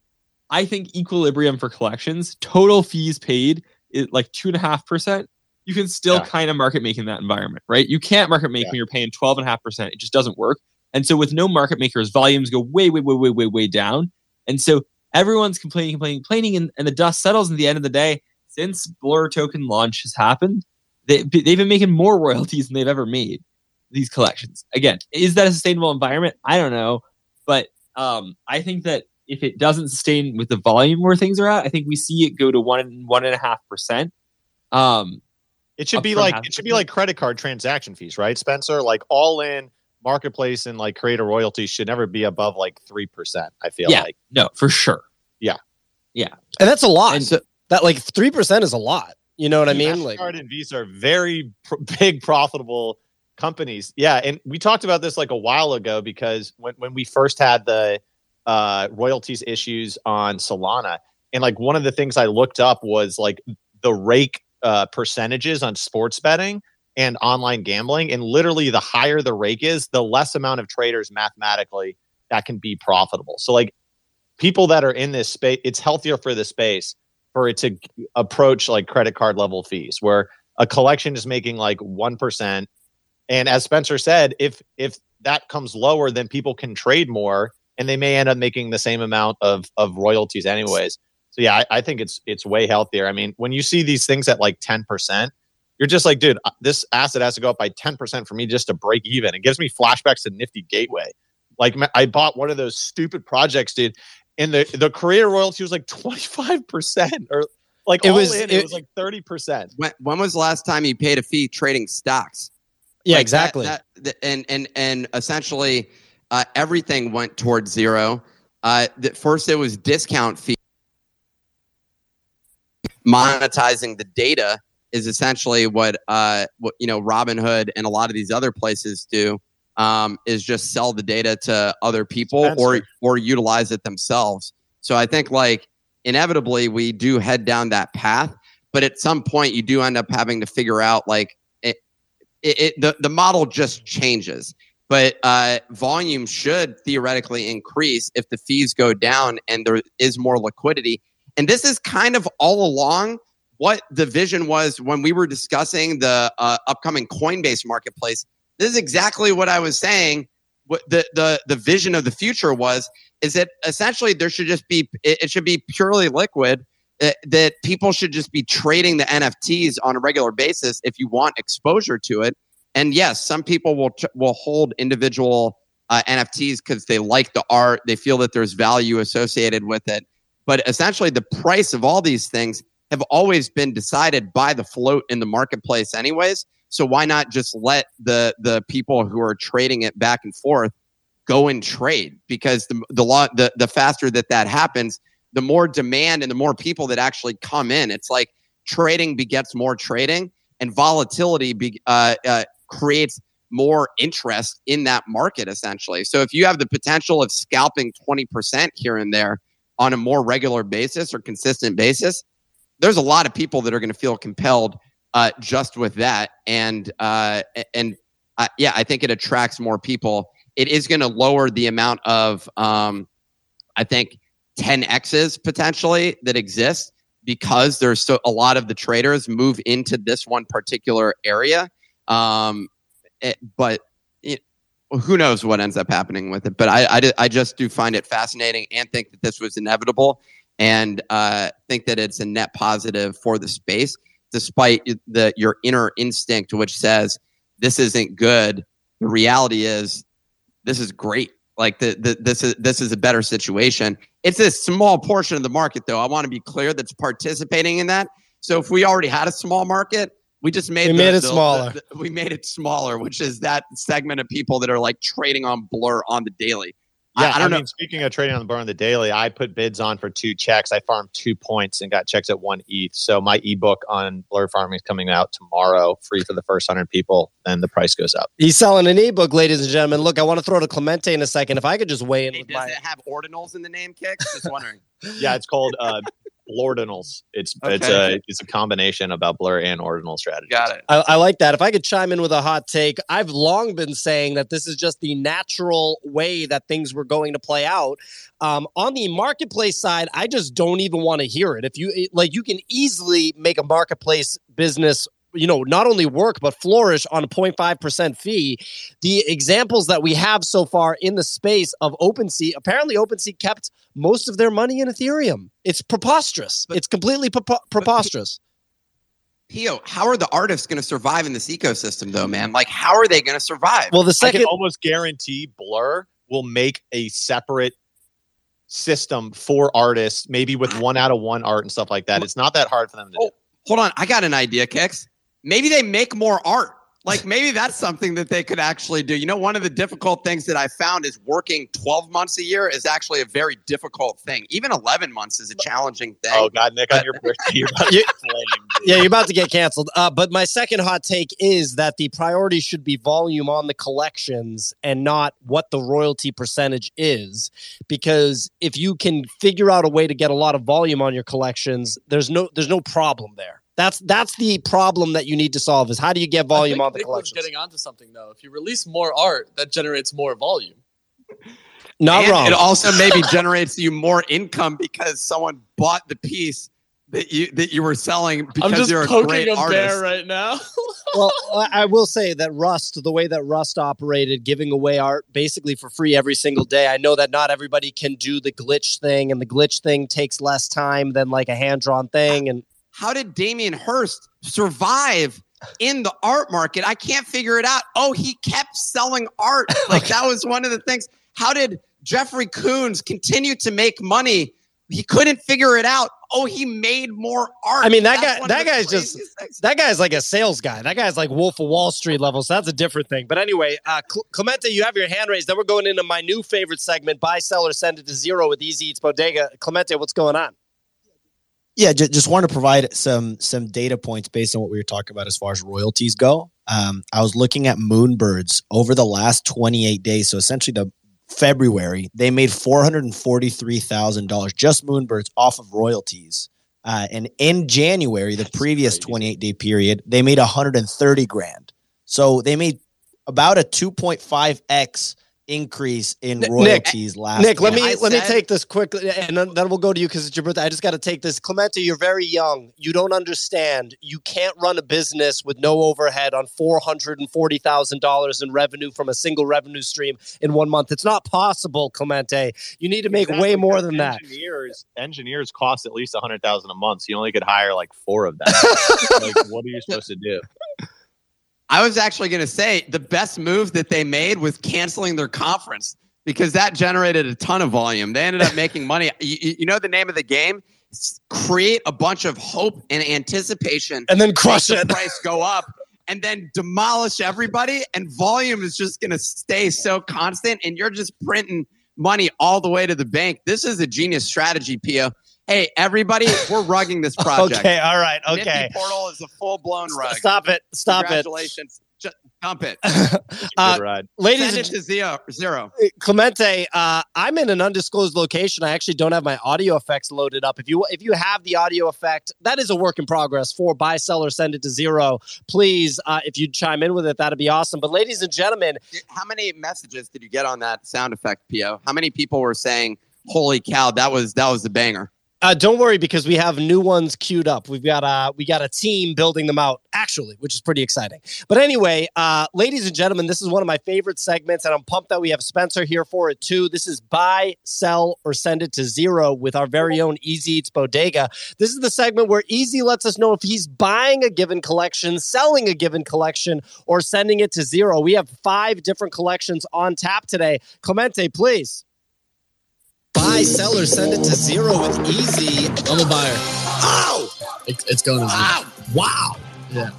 I think equilibrium for collections, total fees paid is like two and a half percent. You can still Yeah. kind of market make in that environment, right? You can't market make Yeah. when you're paying twelve and a half percent. It just doesn't work. And so with no market makers, volumes go way, way, way, way, way, way down. And so everyone's complaining, complaining, complaining, and, and the dust settles. And at the end of the day, since Blur token launch has happened, they, they've been making more <laughs> royalties than they've ever made. These collections. Again, is that a sustainable environment? I don't know, but um, I think that if it doesn't sustain with the volume where things are at, I think we see it go to one one and a half percent. Um, It should be like it should be like credit card transaction fees, right, Spencer? Like all in marketplace and like creator royalties should never be above like three percent. I feel Yeah. like no, for sure. Yeah. Yeah. And that's a lot. And so, that like three percent is a lot. You know what I mean? Like Mastercard and Visa are very pr- <laughs> big profitable companies. Yeah, and we talked about this like a while ago because when when we first had the uh, royalties issues on Solana, and like one of the things I looked up was like the rake uh, percentages on sports betting and online gambling, and literally the higher the rake is, the less amount of traders mathematically that can be profitable. So like people that are in this space, it's healthier for the space for it to approach like credit card level fees where a collection is making like 1% and as spencer said if if that comes lower then people can trade more and they may end up making the same amount of of royalties anyways. So yeah i, I think it's it's way healthier. I mean when you see these things at like 10% you're just like dude uh, this asset has to go up by 10% for me just to break even it gives me flashbacks to nifty gateway like i bought one of those stupid projects dude and the the creator royalty was like 25% or like It all was- in, it, it- was like 30%. when, when was the last time you paid a fee trading stocks? yeah, Like exactly. that- th- and and and essentially, uh, everything went towards zero. Uh, the, first, it was discount fee. Monetizing the data is essentially what uh, what you know Robinhood and a lot of these other places do. Um, is just sell the data to other people or Spencer. or utilize it themselves. So I think like inevitably we do head down that path, but at some point you do end up having to figure out like it, it the, the model just changes. But uh, volume should theoretically increase if the fees go down and there is more liquidity. And this is kind of all along what the vision was when we were discussing the uh, upcoming Coinbase marketplace. This is exactly what I was saying. What the the the vision of the future was is that essentially there should just be it, it should be purely liquid. That, that people should just be trading the NFTs on a regular basis if you want exposure to it. And yes, some people will will hold individual uh, NFTs because they like the art, they feel that there's value associated with it. But essentially, the price of all these things have always been decided by the float in the marketplace, anyways. So why not just let the the people who are trading it back and forth go and trade? Because the the the the faster that that happens, the more demand and the more people that actually come in. It's like trading begets more trading, and volatility be, uh, uh, creates more interest in that market. Essentially, so if you have the potential of scalping twenty percent here and there on a more regular basis or consistent basis, there's a lot of people that are going to feel compelled uh, just with that. And uh, and uh, yeah, I think it attracts more people. It is going to lower the amount of um, I think 10x's potentially that exist because there's so a lot of the traders move into this one particular area. Um, it- but it, who knows what ends up happening with it? But I, I, I just do find it fascinating and think that this was inevitable and uh, think that it's a net positive for the space, despite the your inner instinct, which says this isn't good. The reality is this is great. Like the, the this is this is a better situation. It's a small portion of the market, though. I want to be clear that's participating in that. So if we already had a small market, we just made We the- made it the- smaller. the- we made it smaller, which is that segment of people that are like trading on Blur on the daily. I- Yeah, I, don't know. mean, speaking of trading on the bar on the daily, I put bids on for two checks. I farmed two points and got checks at one ETH. So my ebook on blur farming is coming out tomorrow, free for the first hundred people. Then the price goes up. He's selling an ebook, ladies and gentlemen. Look, I want to throw to Clemente in a second. If I could just weigh in Hey, with does my it have ordinals in the name, Kicks? Just wondering. <laughs> Yeah, it's called uh, ordinals. It's it's a it's a combination about blur and ordinal strategy. Got it. I, I like that. If I could chime in with a hot take, I've long been saying that this is just the natural way that things were going to play out. Um, on the marketplace side, I just don't even want to hear it. If you like, you can easily make a marketplace business. You know, not only work but flourish on a 0.5% fee. The examples that we have so far in the space of OpenSea, apparently OpenSea kept most of their money in Ethereum. It's preposterous. But- it's completely prepo- preposterous. Pio, how are the artists going to survive in this ecosystem, though, man? Like, how are they going to survive? Well, the I second can almost guarantee Blur will make a separate system for artists, maybe with one out of one art and stuff like that. It's not that hard for them to oh, do. Oh, hold on. I got an idea, Kix. Maybe they make more art. Like maybe that's something that they could actually do. You know, one of the difficult things that I found is working 12 months a year is actually a very difficult thing. Even 11 months is a challenging thing. Oh God, Nick, on your birthday, <laughs> you're about to You- get flamed. yeah, you're about to get canceled. Uh, but my second hot take is that the priority should be volume on the collections and not what the royalty percentage is. Because if you can figure out a way to get a lot of volume on your collections, there's no there's no problem there. That's that's the problem that you need to solve is how do you get I volume think on the collection? getting onto something though. If you release more art, that generates more volume. Not and wrong. It also maybe generates you more income because someone bought the piece that you that you were selling because I'm just you're a poking great a artist. bear right now. <laughs> well, I I will say that Rust, the way that Rust operated, giving away art basically for free every single day. I know that not everybody can do the glitch thing, and the glitch thing takes less time than like a hand drawn thing. And How did Damien Hirst survive in the art market? I can't figure it out. Oh, he kept selling art. <laughs> Like that was one of the things. How did Jeffrey Koons continue to make money? He couldn't figure it out. Oh, he made more art. I mean, that That's guy- that guy's just- things. that guy's like a sales guy. That guy's like Wolf of Wall Street level. So that's a different thing. But anyway, uh, Clemente, you have your hand raised. Then we're going into my new favorite segment: buy, sell, or send it to zero with Easy Eats Bodega. Clemente, what's going on? Yeah, just, just want to provide some some data points based on what we were talking about as far as royalties go. Um, I was looking at Moonbirds over the last 28 days, so essentially the February, they made four hundred and forty three thousand dollars just Moonbirds off of royalties. Uh, and in January, the previous crazy. 28 day period, they made 130 grand. So they made about a 2.5x increase in Nick- royalties last. Nick, let me I let me take this quickly, and then, then we'll go to you because it's your birthday. I just got to take this. Clemente, you're very young. You don't understand. You can't run a business with no overhead on four hundred and forty thousand dollars in revenue from a single revenue stream in one month. It's not possible, Clemente. You need to make Exactly, way more because than that. Engineers, engineers cost at least a hundred thousand a month. So you only could hire like four of them. <laughs> like, what are you supposed to do? I was actually going to say the best move that they made was canceling their conference because that generated a ton of volume. They ended up <laughs> making money. You, you know the name of the game? Create a bunch of hope and anticipation, And then crush it. the <laughs> price go up, and then demolish everybody. And volume is just going to stay so constant, and you're just printing money all the way to the bank. This is a genius strategy, Pia. Hey, everybody, we're rugging this <laughs> project. Okay, all right, Nifty okay. Portal is a full blown rug. Stop it. Stop it. Congratulations. Just dump it. <laughs> Uh, Good ride. ladies Send and it to zero. Zero. Clemente, uh, I'm in an undisclosed location. I actually don't have my audio effects loaded up. If you if you have the audio effect, that is a work in progress for buy, sell, or send it to zero. Please, uh, if you chime in with it, that'd be awesome. But ladies and gentlemen, How many messages did you get on that sound effect, Pio? How many people were saying, "Holy cow, that was that was the banger"? Uh, don't worry because we have new ones queued up. We've got a we got a team building them out actually, which is pretty exciting. But anyway, uh, ladies and gentlemen, this is one of my favorite segments, and I'm pumped that we have Spencer here for it too. This is buy, sell, or send it to zero with our very own Easy Eats Bodega. This is the segment where Easy lets us know if he's buying a given collection, selling a given collection, or sending it to zero. We have five different collections on tap today. Clemente, please. Buy, sell, or send it to zero with Easy. I'm a buyer. Oh! It, it's going to zero. Wow! Yeah.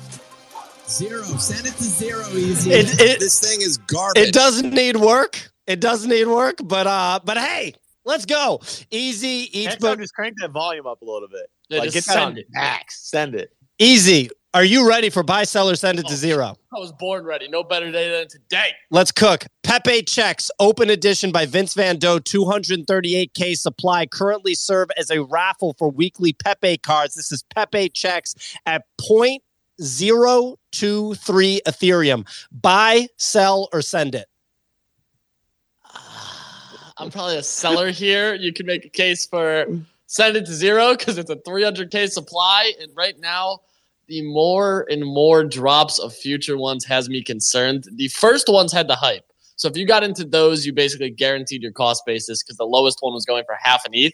Zero. Send it to zero easy. It- it- this thing is garbage. It doesn't need work. It does need work, but uh, but hey, let's go. Easy eats, Next time, but just crank that volume up a little bit. Yeah, like, just get send it. max. Send it. easy. Are you ready for buy, sell, or send it to oh, zero? I was born ready. No better day than today. Let's cook. Pepe checks, open edition by Vince Van Dough, 238K supply, currently serve as a raffle for weekly Pepe cards. This is Pepe checks at 0.023 Ethereum. Buy, sell, or send it. <sighs> I'm probably a seller here. You can make a case for send it to zero because it's a 300K supply. And right now, the more and more drops of future ones has me concerned. The first ones had the hype. So if you got into those, you basically guaranteed your cost basis because the lowest one was going for half an ETH.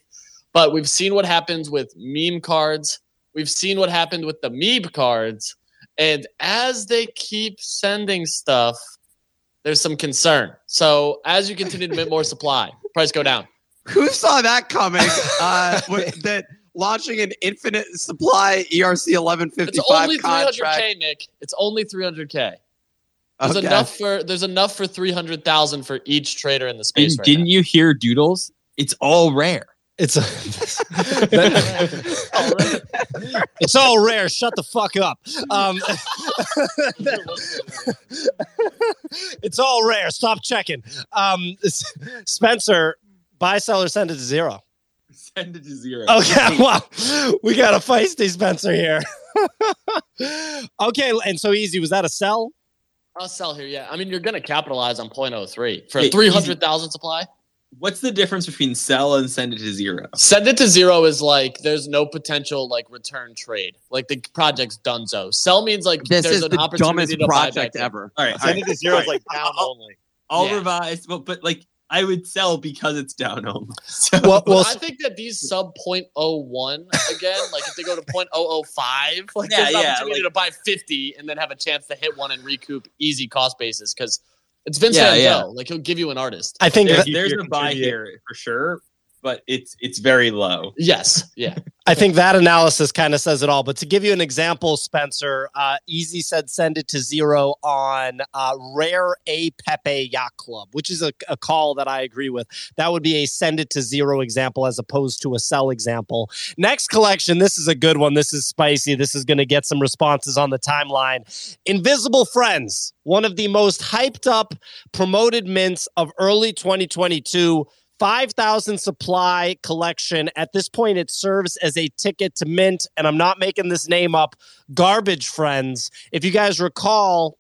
But we've seen what happens with meme cards. We've seen what happened with the Meeb cards. And as they keep sending stuff, there's some concern. So as you continue to mint more supply, price go down. Who saw that coming? <laughs> Uh, that launching an infinite supply ERC It's 1155 only contract. 300k, Nick. It's only 300k. There's Okay. enough for there's enough for 300,000 for each trader in the space And right didn't you hear Doodles? It's all rare. It's a, <laughs> it's all rare. Shut the fuck up. Um, <laughs> it's all rare. Stop checking. Um, <laughs> Spencer, buy, sell, or send it to zero. Send it to zero. <laughs> Okay, <laughs> well, we got a feisty Spencer here. <laughs> okay, and so easy. Was that a sell? I'll sell here. Yeah, I mean you're gonna capitalize on 0.03 for Hey, a 300,000 supply. What's the difference between sell and send it to zero? Send it to zero is like there's no potential like return trade. Like the project's donezo. Sell means like This there's is an the opportunity dumbest to buy project back ever. All right, Send it to zero is all like right. down I'll, only. I'll Yeah. revise, but but like I would sell because it's down only. <laughs> So Well, well, I think that these sub 0.01 again, like if they go to 0.005, like Yeah, there's an yeah, opportunity like- to buy 50 and then have a chance to hit one and recoup easy cost basis because it's Vince Yeah, yeah. Like he'll give you an artist. I think there's, that, there's a buy here for sure, but it's it's very low. Yes. Yeah. <laughs> I think that analysis kind of says it all. But to give you an example, Spencer, uh, Easy said send it to zero on uh, Rare A Pepe Yacht Club, which is a, a call that I agree with. That would be a send it to zero example as opposed to a sell example. Next collection, this is a good one. This is spicy. This is going to get some responses on the timeline. Invisible Friends, one of the most hyped up promoted mints of early 2022. 5,000 supply collection. At this point, it serves as a ticket to mint, and I'm not making this name up. Garbage Friends. If you guys recall,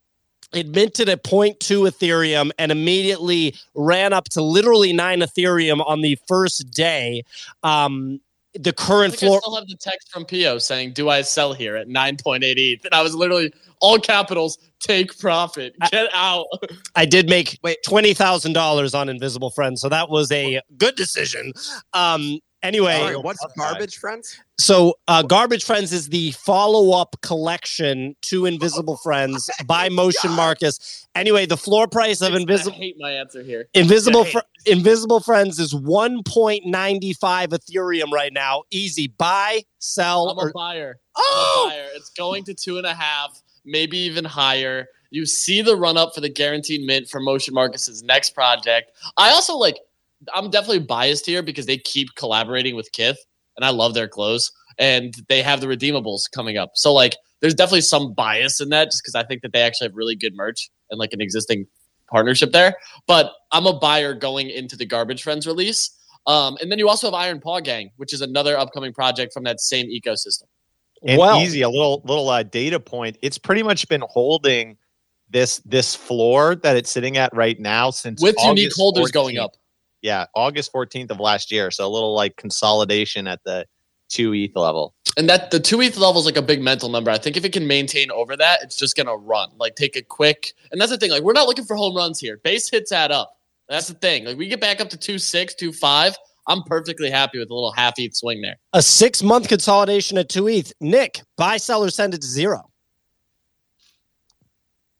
it minted at 0.2 Ethereum and immediately ran up to literally 9 Ethereum on the first day. Um, the current I floor. still have the text from Pio saying, "Do I sell here at 9.8 ETH?" And I was literally all capitals, take profit, get out. I did make Wait. twenty thousand dollars on Invisible Friends, so that was a good decision. Um, anyway, All right, what's garbage, friends? So, uh, Garbage Friends is the follow up collection to Invisible Friends <laughs> by Motion Marcus. Anyway, the floor price of I Invisible hate my answer here. Invisible Fr- Invisible Friends is 1.95 Ethereum right now. Easy buy, sell, I'm a or buyer. Oh! I'm a buyer. It's going to two and a half, maybe even higher. You see the run up for the guaranteed mint for Motion Marcus's next project. I also like. I'm definitely biased here because they keep collaborating with Kith, and I love their clothes, and they have the redeemables coming up. So like, there's definitely some bias in that, just because I think that they actually have really good merch and like an existing partnership there. But I'm a buyer going into the Garbage Friends release. Um, and then you also have Iron Paw Gang, which is another upcoming project from that same ecosystem. And Well- easy, a little little uh, data point. It's pretty much been holding this this floor that it's sitting at right now since with unique August holders going up. Yeah, August 14th of last year. So a little like consolidation at the two ETH level. And that the two ETH level is like a big mental number. I think if it can maintain over that, it's just gonna run. Like take a quick and that's the thing. Like we're not looking for home runs here. Base hits add up. That's the thing. Like we get back up to two six, two five. I'm perfectly happy with a little half ETH swing there. a six month consolidation at 2 ETH. Nick, buy, sell, or send it to zero.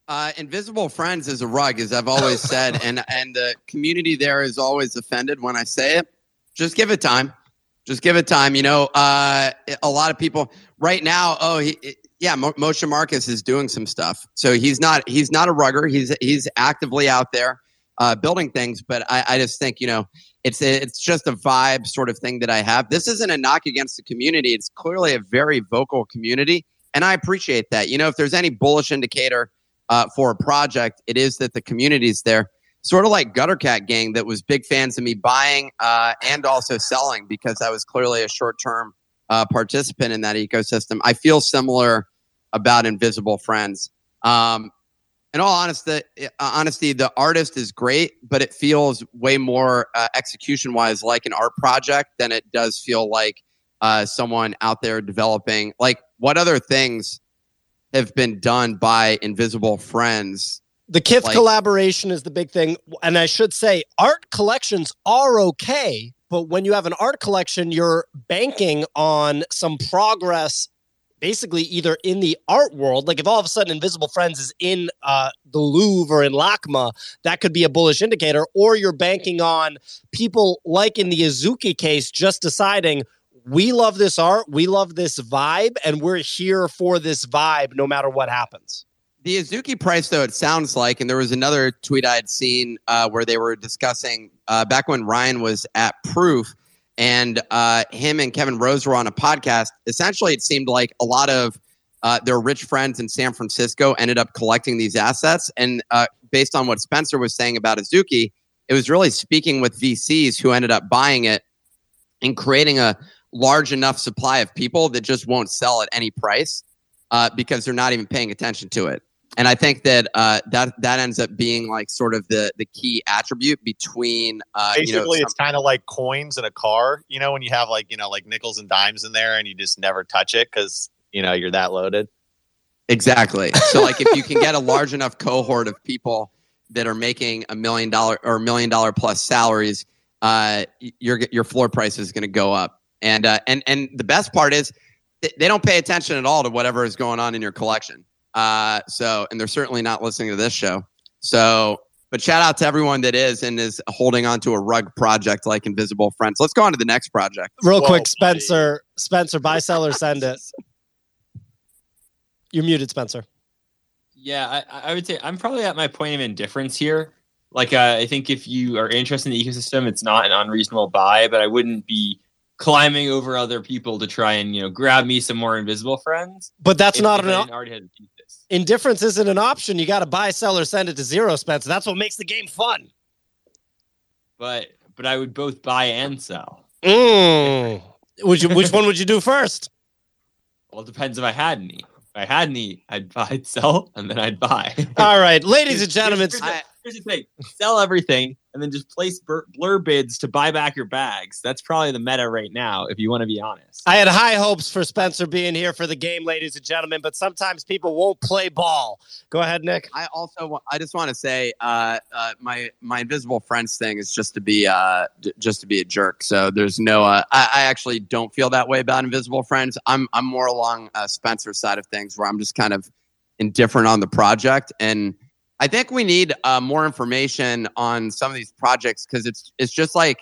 Uh, Invisible Friends is a rug, as I've always <laughs> said, and and the community there is always offended when I say it. Just give it time. Just give it time. You know, uh, a lot of people right now. Oh, he, yeah, Mo- Moshe Marcus is doing some stuff. So he's not he's not a rugger. He's he's actively out there uh, building things. But I, I just think you know it's a, it's just a vibe sort of thing that I have. This isn't a knock against the community. It's clearly a very vocal community and I appreciate that. You know, if there's any bullish indicator uh, for a project, it is that the community's there. Sort of like Gutter Cat Gang, that was big fans of me buying uh, and also selling because I was clearly a short term uh, participant in that ecosystem. I feel similar about Invisible Friends. Um, in all honesty, uh, honesty, the artist is great, but it feels way more uh, execution wise like an art project than it does feel like uh, someone out there developing. Like, what other things have been done by Invisible Friends? The Kith Like- collaboration is the big thing. And I should say, art collections are okay. But when you have an art collection, you're banking on some progress, basically either in the art world. Like if all of a sudden Invisible Friends is in uh, the Louvre or in LACMA, that could be a bullish indicator. Or you're banking on people like in the Azuki case just deciding, we love this art, we love this vibe, and we're here for this vibe no matter what happens. The Azuki price, though, it sounds like, and there was another tweet I had seen uh, where they were discussing uh, back when Ryan was at Proof, and uh, him and Kevin Rose were on a podcast. Essentially, it seemed like a lot of uh, their rich friends in San Francisco ended up collecting these assets. And uh, based on what Spencer was saying about Azuki, it was really speaking with VCs who ended up buying it and creating a large enough supply of people that just won't sell at any price uh, because they're not even paying attention to it. And I think that uh, that that ends up being like sort of the the key attribute between uh, you know, Basically, it's kind of like coins in a car. You know, when you have like you know like nickels and dimes in there, and you just never touch it because you know you're that loaded. Exactly. So like if you can get a <laughs> large enough cohort of people that are making a million dollar or million dollar plus salaries, uh, your your floor price is going to go up. And uh, and and the best part is th- they don't pay attention at all to whatever is going on in your collection. Uh, so and they're certainly not listening to this show. So but shout out to everyone that is and is holding on to a rug project like Invisible Friends. Let's go on to the next project. Real Whoa, quick, Spencer, Spencer, buy, sell, or send it. You're muted, Spencer. Yeah, I, I would say I'm probably at my point of indifference here. Like, uh, I think if you are interested in the ecosystem, it's not an unreasonable buy, but I wouldn't be climbing over other people to try and you know grab me some more invisible friends. But that's not an I op- didn't already have a thesis. indifference isn't an option. You got to buy, sell, or send it to zero, Spencer. That's what makes the game fun. But but I would both buy and sell. Mm. Would you? Which one would you do first? Well, it depends if I had any. If I had any, I'd buy, I'd sell, and then I'd buy. All right, ladies and Here's- gentlemen. here's, the, here's the thing: sell everything, and then just place blur, blur bids to buy back your bags. That's probably the meta right now, if you want to be honest. I had high hopes for Spencer being here for the game, ladies and gentlemen, but sometimes people won't play ball. Go ahead, Nick. I also I just want to say uh, uh, my my invisible friends thing is just to be uh, d- just to be a jerk. So there's no uh, I, I actually don't feel that way about invisible friends. I'm I'm more along uh, Spencer's side of things where I'm just kind of indifferent on the project and. I think we need uh, more information on some of these projects because it's it's just like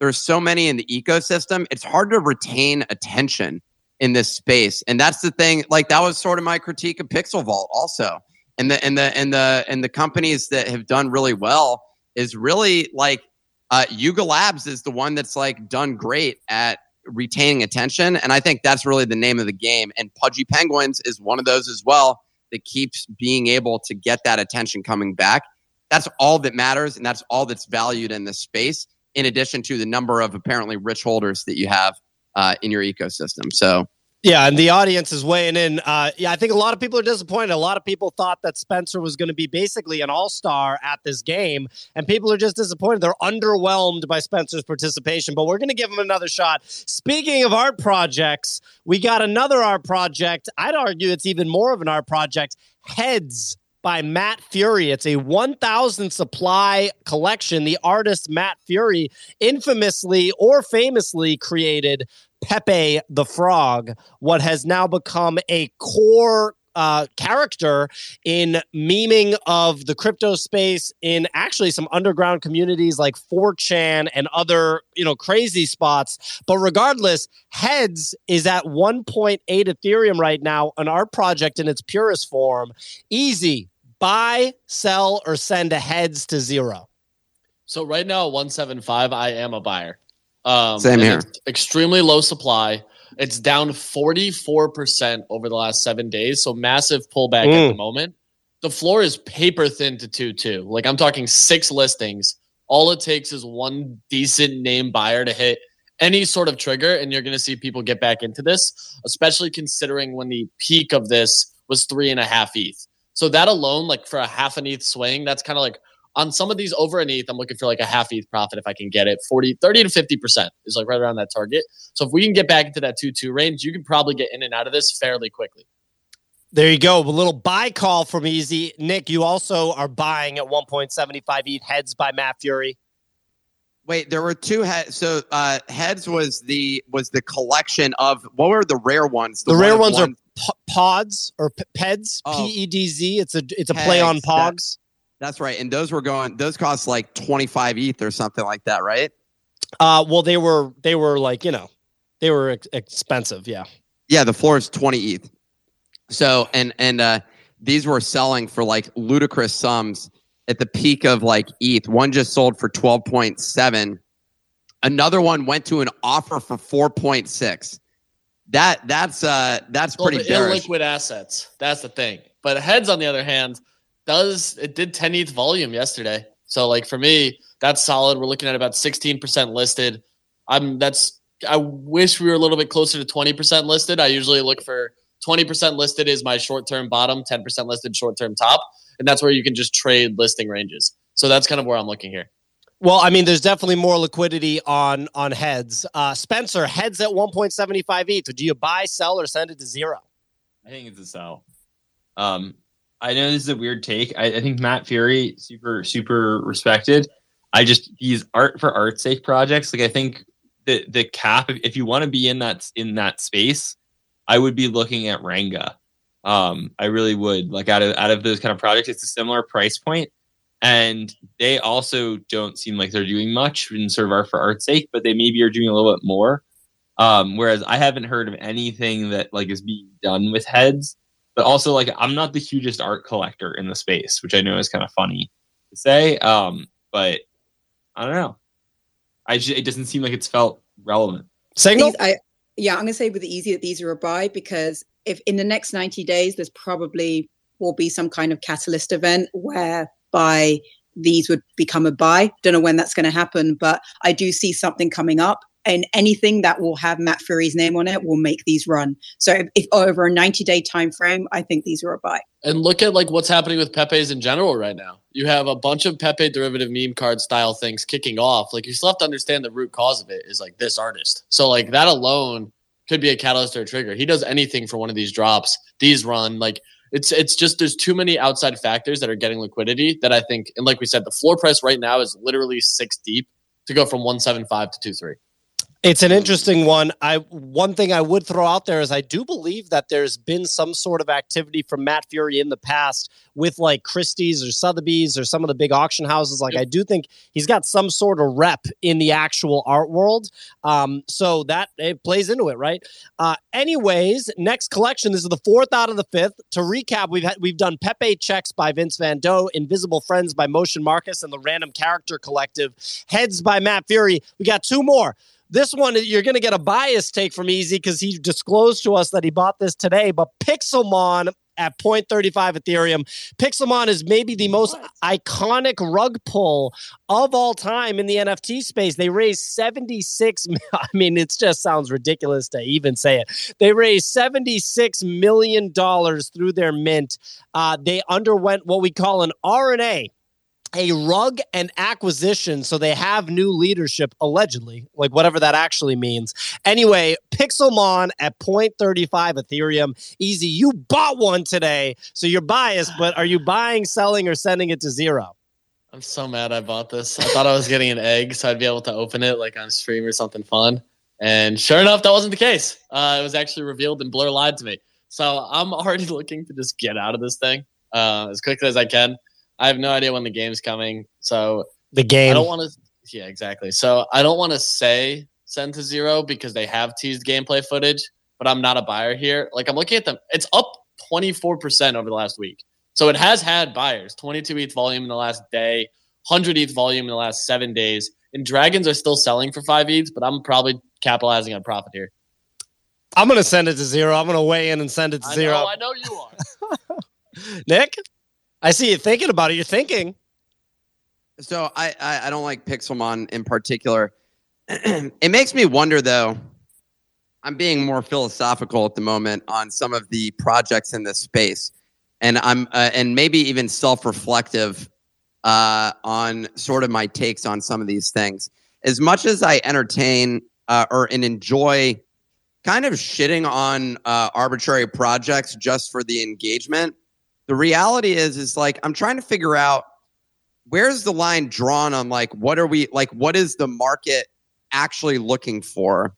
there's so many in the ecosystem. It's hard to retain attention in this space, and that's the thing. Like that was sort of my critique of PixelVault, also and the and the and the and the companies that have done really well is really like uh, Yuga Labs is the one that's like done great at retaining attention, and I think that's really the name of the game. And Pudgy Penguins is one of those as well that keeps being able to get that attention coming back. That's all that matters, and that's all that's valued in this space. In addition to the number of apparently rich holders that you have uh, in your ecosystem, so Yeah, and the audience is weighing in. Uh, yeah, I think a lot of people are disappointed. A lot of people thought that Spencer was going to be basically an all star at this game, and people are just disappointed. They're underwhelmed by Spencer's participation, but we're going to give him another shot. Speaking of art projects, we got another art project. I'd argue it's even more of an art project Hedz by Matt Furie. It's a 1,000 supply collection. The artist Matt Furie infamously or famously created Pepe the Frog, what has now become a core uh, character in memeing of the crypto space in actually some underground communities like 4chan and other, you know, crazy spots. But regardless, Hedz is at 1.8 Ethereum right now, an art project in its purest form. Easy. Buy, sell, or send a Hedz to zero. So right now at 175, I am a buyer. Um, Same here. Extremely low supply. It's down 44% over the last seven days. So massive pullback at the Mm. moment. The floor is paper thin to 2 2. Like I'm talking six listings. All it takes is one decent name buyer to hit any sort of trigger, and you're going to see people get back into this, especially considering when the peak of this was three and a half ETH. So that alone, like for a half an ETH swing, that's kind of like on some of these over an ETH, I'm looking for like a half ETH profit if I can get it. 40, 30 to 50% is like right around that target. So if we can get back into that 2 2 range, you can probably get in and out of this fairly quickly. There you go. A little buy call from Easy. Nick, you also are buying at 1.75 ETH Hedz by Matt Furie. Wait, there were two Hedz. So uh, Hedz was the was the collection of what were the rare ones? The, one rare of ones are p- pods or p- peds, Oh. P E D Z. It's a it's a play on Pegs, that- pogs. That's right, and those were going. Those cost like twenty five ETH or something like that, right? Uh, well, they were they were like you know, they were ex- expensive. Yeah. Yeah, the floor is 20 ETH. So and and uh these were selling for like ludicrous sums at the peak of like ETH. One just sold for 12.7. Another one went to an offer for 4.6. That that's uh that's Well, pretty the bearish. illiquid assets. That's the thing. But Hedz, on the other hand, does it did 10 ETH volume yesterday. So like for me, that's solid. We're looking at about 16% listed. I'm that's I wish we were a little bit closer to 20% listed. I usually look for 20% listed is my short-term bottom, 10% listed short-term top, and that's where you can just trade listing ranges. So that's kind of where I'm looking here. Well, I mean, there's definitely more liquidity on on Hedz. Uh, Spencer Hedz at 1.75 ETH. Do you buy, sell, or send it to zero? I think it's a sell. Um, I know this is a weird take. I, I think Matt Furie, super, super respected. I just these art for art's sake projects. Like I think the the cap, if, if you want to be in that in that space, I would be looking at Renga. Um, I really would. Like out of out of those kind of projects, it's a similar price point, and they also don't seem like they're doing much in sort of art for art's sake, but they maybe are doing a little bit more. Um, whereas I haven't heard of anything that like is being done with Hedz but also like I'm not the hugest art collector in the space, which I know is kind of funny to say. Um, but I don't know. I just, it doesn't seem like it's felt relevant. Signal. These, I yeah, I'm gonna say with the easy that these are a buy because if in the next 90 days there's probably will be some kind of catalyst event whereby these would become a buy. Don't know when that's going to happen, but I do see something coming up. And anything that will have Matt Furie's name on it will make these run. So if, over a 90 day time frame, I think these are a buy. And look at like what's happening with Pepe's in general right now. You have a bunch of Pepe derivative meme card style things kicking off. Like you still have to understand the root cause of it is like this artist. So like that alone could be a catalyst or a trigger. He does anything for one of these drops. These run like it's it's just there's too many outside factors that are getting liquidity that I think and like we said the floor price right now is literally six deep to go from 175 to 23. It's an interesting one. I one thing I would throw out there is I do believe that there's been some sort of activity from Matt Furie in the past with like Christie's or Sotheby's or some of the big auction houses. Like I do think he's got some sort of rep in the actual art world. Um, so that it plays into it, right? Uh, anyways, next collection. This is the fourth out of the fifth. To recap, we've had we've done Pepe checks by Vince Van Dough, Invisible Friends by Motion Marcus, and the Random Character Collective. Hedz by Matt Furie. We got two more. This one, you're going to get a bias take from Easy because he disclosed to us that he bought this today. But Pixelmon at 0.35 Ethereum. Pixelmon is maybe the most iconic rug pull of all time in the NFT space. They raised 76 <laughs> I mean it just sounds ridiculous to even say it. They raised 76 million dollars through their mint. Uh, they underwent what we call an RNA a rug and acquisition so they have new leadership allegedly like whatever that actually means anyway pixelmon at 0.35 ethereum easy you bought one today so you're biased but are you buying selling or sending it to zero I'm so mad I bought this. I thought I was getting an egg, so I'd be able to open it like on stream or something fun. And sure enough, that wasn't the case. Uh, it was actually revealed and Blur lied to me. So I'm already <laughs> looking to just get out of this thing uh, as quickly as I can. I have no idea when the game's coming. So the game I don't want to. Yeah, exactly. So I don't want to say send to zero because they have teased gameplay footage, but I'm not a buyer here. Like I'm looking at them, it's up 24% over the last week. So it has had buyers, 22 ETH volume in the last day, 100 ETH volume in the last seven days. And dragons are still selling for five ETH, but I'm probably capitalizing on profit here. I'm gonna send it to zero. I'm gonna weigh in and send it to I zero. know, I know you are. <laughs> Nick, I see you thinking about it. You're thinking. So I, I, I don't like Pixelmon in particular. <clears throat> it makes me wonder though. I'm being more philosophical at the moment on some of the projects in this space, and I'm uh, and maybe even self-reflective uh, on sort of my takes on some of these things. As much as I entertain uh, or and enjoy kind of shitting on uh, arbitrary projects just for the engagement, the reality is is like I'm trying to figure out where's the line drawn on like what are we like what is the market actually looking for?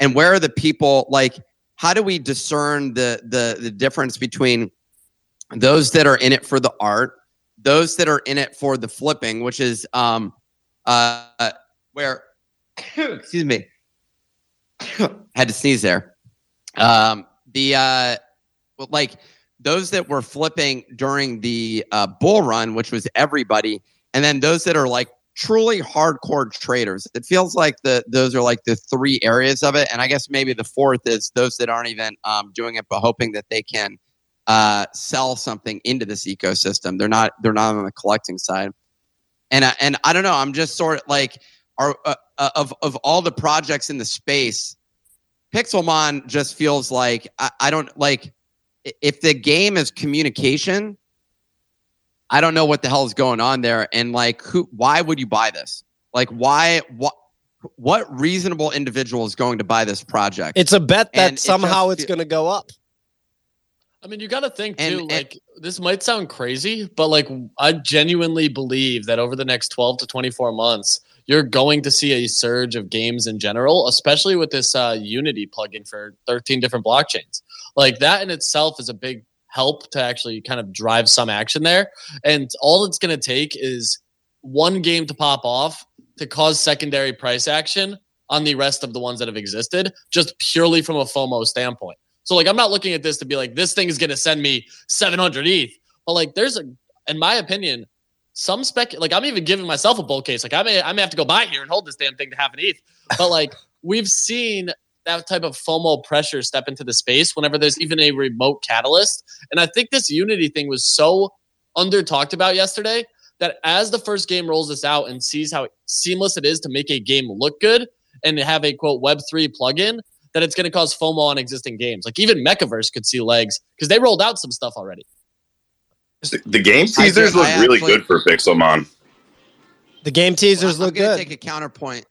And where are the people like how do we discern the the the difference between those that are in it for the art those that are in it for the flipping which is um uh where <coughs> excuse me <coughs> had to sneeze there. Um the uh like those that were flipping during the uh, bull run, which was everybody, and then those that are like truly hardcore traders. It feels like the those are like the three areas of it, and I guess maybe the fourth is those that aren't even um, doing it, but hoping that they can uh, sell something into this ecosystem. They're not they're not on the collecting side, and I- and I don't know. I'm just sort of like are uh, uh, of of all the projects in the space. Pixelmon just feels like I, I don't like if the game is communication, I don't know what the hell is going on there. And like, who? Why would you buy this? Like, why? What? What reasonable individual is going to buy this project? It's a bet that And it somehow just it's going to go up. I mean, you got to think And- too. and- like, this might sound crazy, but like, I genuinely believe that over the next 12 to 24 months, you're going to see a surge of games in general, especially with this uh, Unity plugin for 13 different blockchains. Like, that in itself is a big help to actually kind of drive some action there. And all it's going to take is one game to pop off to cause secondary price action on the rest of the ones that have existed, just purely from a FOMO standpoint. So like I'm not looking at this to be like this thing is going to send me 700 ETH, but like there's a, in my opinion, some spec like I'm even giving myself a bull case. Like I may I may have to go buy here and hold this damn thing to half an ETH. But like <laughs> we've seen that type of FOMO pressure step into the space whenever there's even a remote catalyst. And I think this Unity thing was so under talked about yesterday that as the first game rolls this out and sees how seamless it is to make a game look good and have a quote Web3 plugin, that it's going to cause FOMO on existing games. Like even Mechaverse could see legs because they rolled out some stuff already. The game teasers look really good for Pixelmon. The game teasers Well, look I'm gonna good. Take a counterpoint.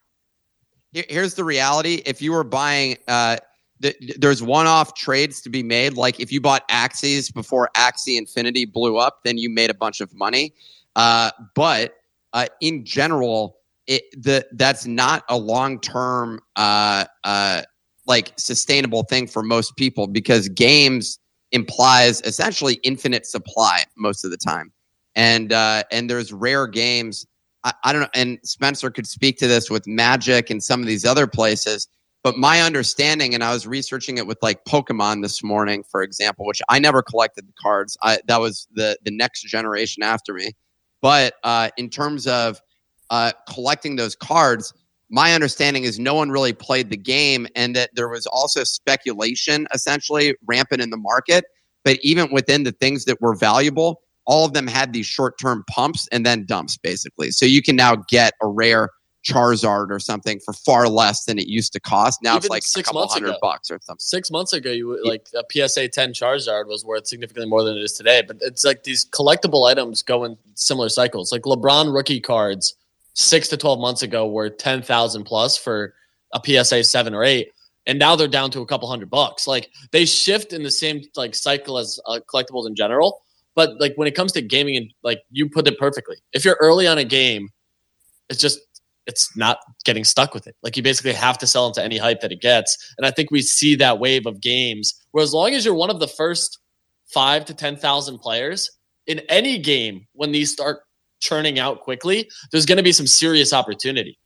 Here- Here's the reality: if you were buying, uh, th- there's one-off trades to be made. Like if you bought Axies before Axie Infinity blew up, then you made a bunch of money. Uh, but uh, in general, it the that's not a long-term uh, uh, like sustainable thing for most people because games implies essentially infinite supply most of the time, and uh, and there's rare games. I, I don't know, and Spencer could speak to this with Magic and some of these other places. But my understanding, and I was researching it with like Pokemon this morning, for example, which I never collected the cards. I, that was the the next generation after me. But uh, in terms of uh, collecting those cards, my understanding is no one really played the game, and that there was also speculation essentially rampant in the market. But even within the things that were valuable, all of them had these short term pumps and then dumps, basically. So you can now get a rare Charizard or something for far less than it used to cost. Now it's Even like a six couple months hundred ago. bucks or something. Six months ago, you like a PSA 10 Charizard was worth significantly more than it is today. But it's like these collectible items go in similar cycles. Like LeBron rookie cards six to 12 months ago were 10,000 plus for a PSA seven or eight. And now they're down to a couple hundred bucks. Like they shift in the same like cycle as uh, collectibles in general. But like when it comes to gaming, and like you put it perfectly, if you're early on a game, it's just it's not getting stuck with it. Like you basically have to sell into any hype that it gets. And I think we see that wave of games where as long as you're one of the first five to ten thousand players in any game, when these start churning out quickly, there's going to be some serious opportunity.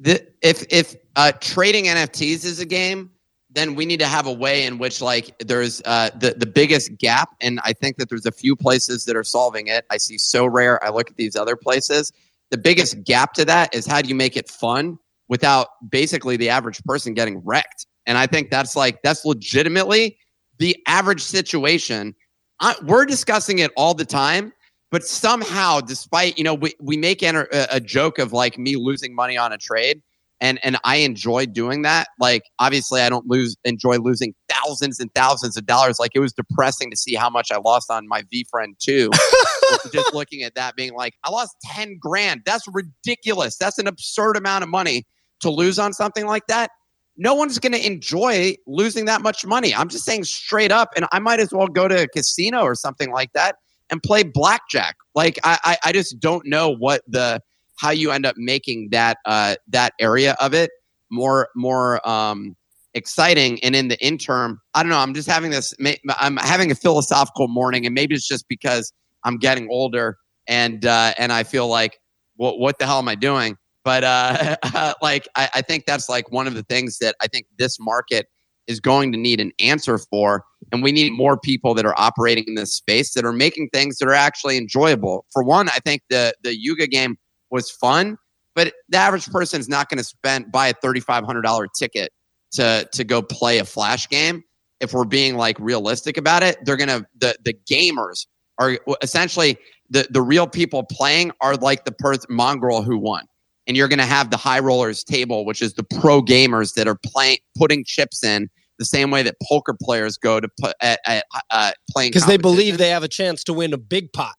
the, if if uh, trading NFTs is a game, then we need to have a way in which like there's uh, the the biggest gap, and I think that there's a few places that are solving it. I see Sorare. I look at these other places. The biggest gap to that is how do you make it fun without basically the average person getting wrecked. And I think that's like that's legitimately the average situation. I, we're discussing it all the time, but somehow, despite you know, we we make enter, a, a joke of like me losing money on a trade, and and I enjoy doing that. Like obviously, I don't lose enjoy losing thousands and thousands of dollars. Like it was depressing to see how much I lost on my VeeFriend too. <laughs> just looking at that, being like, I lost ten grand. That's ridiculous. That's an absurd amount of money to lose on something like that. No one's going to enjoy losing that much money. I'm just saying straight up, and I might as well go to a casino or something like that and play blackjack. Like I, I, I just don't know what the how you end up making that uh, that area of it more more um, exciting. And in the interim, I don't know. I'm just having this. I'm having a philosophical morning, and maybe it's just because I'm getting older and uh, and I feel like what what the hell am I doing? But uh, <laughs> like I, I think that's like one of the things that I think this market is going to need an answer for. And we need more people that are operating in this space that are making things that are actually enjoyable. For one, I think the the Yuga game was fun, but the average person is not going to spend buy a thirty five hundred dollar ticket to to go play a flash game. If we're being like realistic about it, they're gonna the the gamers are essentially the the real people playing are like the person Mongraal who won. And you're going to have the high rollers table, which is the pro gamers that are playing, putting chips in the same way that poker players go to put at, at uh, playing because they believe they have a chance to win a big pot.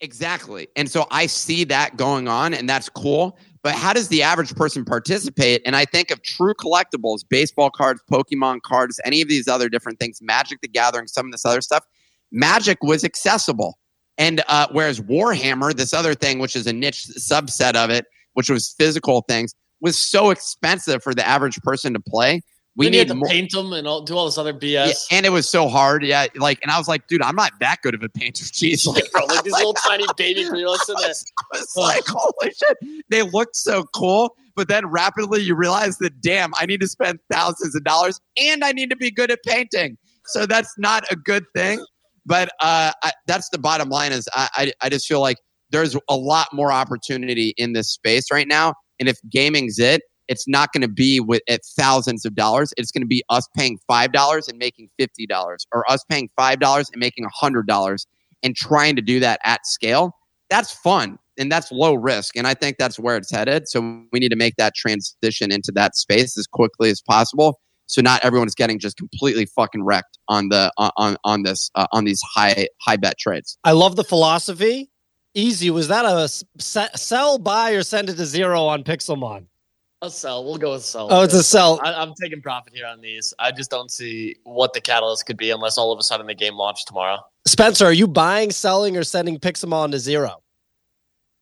Exactly. And so I see that going on, and that's cool. But how does the average person participate? And I think of true collectibles, baseball cards, Pokemon cards, any of these other different things, Magic the Gathering, some of this other stuff. Magic was accessible. And uh, whereas Warhammer, this other thing, which is a niche subset of it, which was physical things, was so expensive for the average person to play we need to more. paint them and all, do all this other BS. Yeah, and it was so hard. Yeah, like, and I was like, dude, I'm not that good of a painter. <laughs> Jeez, like, bro, <laughs> like these <laughs> little tiny baby gorillas in there. I was like, holy shit, they looked so cool. But then rapidly you realize that, damn, I need to spend thousands of dollars and I need to be good at painting. So that's not a good thing. But uh, I, that's the bottom line. Is I, I I just feel like there's a lot more opportunity in this space right now. And if gaming's it, it's not going to be with at thousands of dollars. It's going to be us paying five dollars and making fifty dollars, or us paying five dollars and making a hundred dollars, and trying to do that at scale. That's fun and that's low risk, and I think that's where it's headed. So we need to make that transition into that space as quickly as possible. So not everyone is getting just completely fucking wrecked on the on on this uh, on these high high bet trades. I love the philosophy. Easy. Was that a sell, buy, or send it to zero on Pixelmon? A sell. We'll go with sell. Oh, it's a sell. I, am taking profit here on these. I just don't see what the catalyst could be unless all of a sudden the game launched tomorrow. Spencer, are you buying, selling, or sending Pixelmon to zero?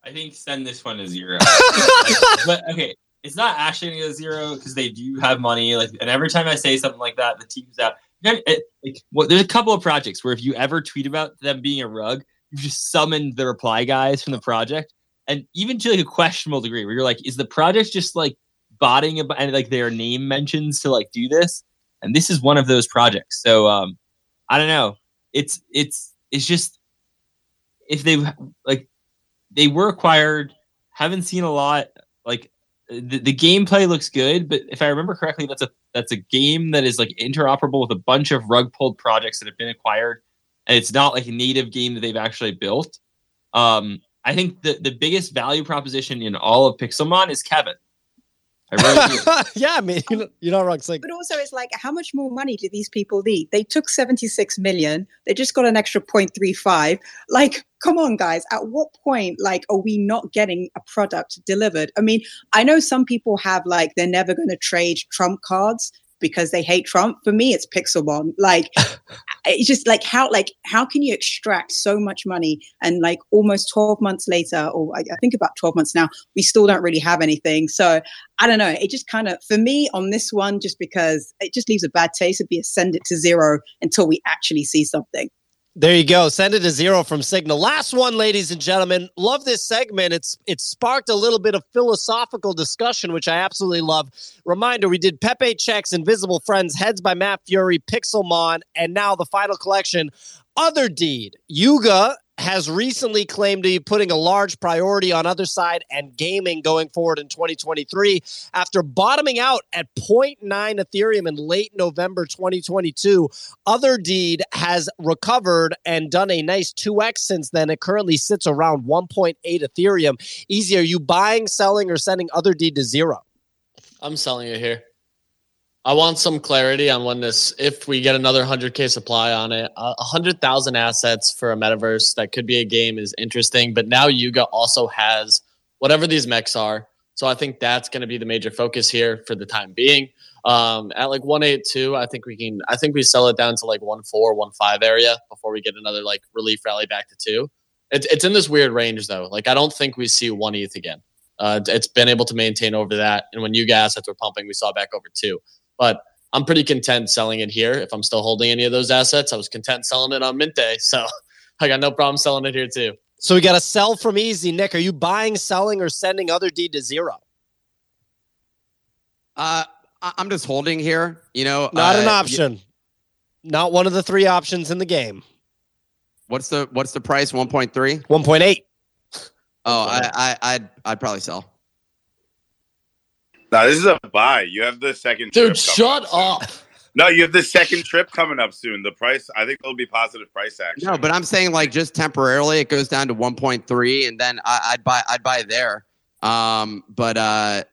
I think send this one to zero. <laughs> <laughs> but okay, it's not actually going to zero because they do have money. Like, and every time I say something like that, the team's out. It, like, well, there's a couple of projects where if you ever tweet about them being a rug, you just summoned the reply guys from the project, and even to like a questionable degree, where you're like, is the project just like botting about and like their name mentions to like do this and this is one of those projects. So um i don't know. It's it's it's just if they like they were acquired haven't seen a lot like the, the gameplay looks good but if i remember correctly that's a that's a game that is like interoperable with a bunch of rug pulled projects that have been acquired and it's not like a native game that they've actually built. Um i think the the biggest value proposition in all of pixelmon is kevin I <laughs> yeah, I mean, you know, you're not wrong. It's like, but also, it's like, how much more money do these people need? They took 76 million. They just got an extra 0.35. Like, come on, guys. At what point, like, are we not getting a product delivered? I mean, I know some people have like they're never going to trade Trump cards because they hate Trump. For me, it's Pixel Pixelmon. Like, <laughs> it's just like how like how can you extract so much money and like almost 12 months later, or I, I think about 12 months now, we still don't really have anything. So I don't know. It just kind of for me on this one, just because it just leaves a bad taste, it'd be a send it to zero until we actually see something. There you go. Send it to zero from Signal. Last one, ladies and gentlemen. Love this segment. It's it sparked a little bit of philosophical discussion, which I absolutely love. Reminder: we did PepeChecks, Invisible Friends, Hedz by Matt Furie, Pixelmon, and now the final collection, Otherdeed. Yuga has recently claimed to be putting a large priority on Otherside and gaming going forward in 2023 after bottoming out at 0.9 Ethereum in late November 2022. Otherdeed has recovered and done a nice 2x since then. It currently sits around 1.8 Ethereum. Easy, are you buying, selling, or sending Otherdeed to zero? I'm selling it here. I want some clarity on when this, if we get another 100K supply on it. A 100,000 assets for a metaverse that could be a game is interesting, but now Yuga also has whatever these mechs are. So I think that's going to be the major focus here for the time being. Um, at like 182, I think we can, I think we sell it down to like 1 4, 1 5 area before we get another like relief rally back to two. It's, it's in this weird range though. Like I don't think we see 1 ETH again. Uh, it's been able to maintain over that. And when Yuga assets were pumping, we saw back over two. But I'm pretty content selling it here. If I'm still holding any of those assets, I was content selling it on mint day. <laughs> So I got no problem selling it here too. So we got a sell from Easy. Nick, are you buying, selling, or sending Otherdeed to zero? Uh, I- I'm just holding here. You know, Not an uh, option. Not one of the three options in the game. What's the what's the price? 1.3. 1.8. Oh, I, I I'd I'd probably sell. No, this is a buy. You have the second Dude, trip coming shut up. <laughs> No, you have the second trip coming up soon. The price, I think it'll be positive price action. No, but I'm saying like just temporarily, it goes down to 1.3, and then I, I'd buy I'd buy there. Um, but uh,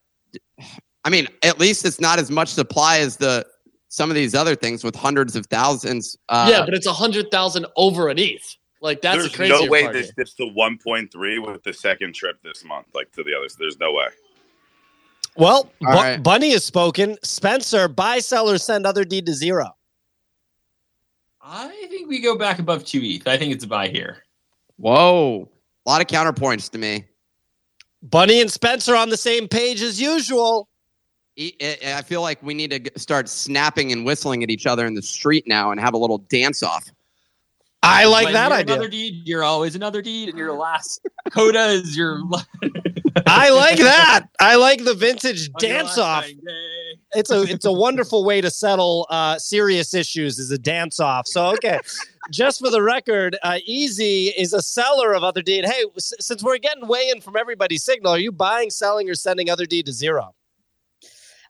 I mean, at least it's not as much supply as the some of these other things with hundreds of thousands. Uh, yeah, but it's a hundred thousand over an ETH. Like that's There's the crazy no way part this dips to 1.3 with the second trip this month, like to the others. There's no way. Well, Bu- right. Bunny has spoken. Spencer, buy, sell, or send Otherdeed to zero. I think we go back above two ETH. I think it's a buy here. Whoa, a lot of counterpoints to me. Bunny and Spencer on the same page as usual. I feel like we need to start snapping and whistling at each other in the street now and have a little dance off. I like When that you're idea. Another deed, you're always another deed, and your last <laughs> coda is your. <laughs> I like that. I like the vintage on dance off. It's a it's a wonderful way to settle uh, serious issues is a dance off. So okay, just for the record, uh, Easy is a seller of Otherdeed. Hey, s- since we're getting weigh in from everybody's signal, are you buying, selling, or sending Otherdeed to zero?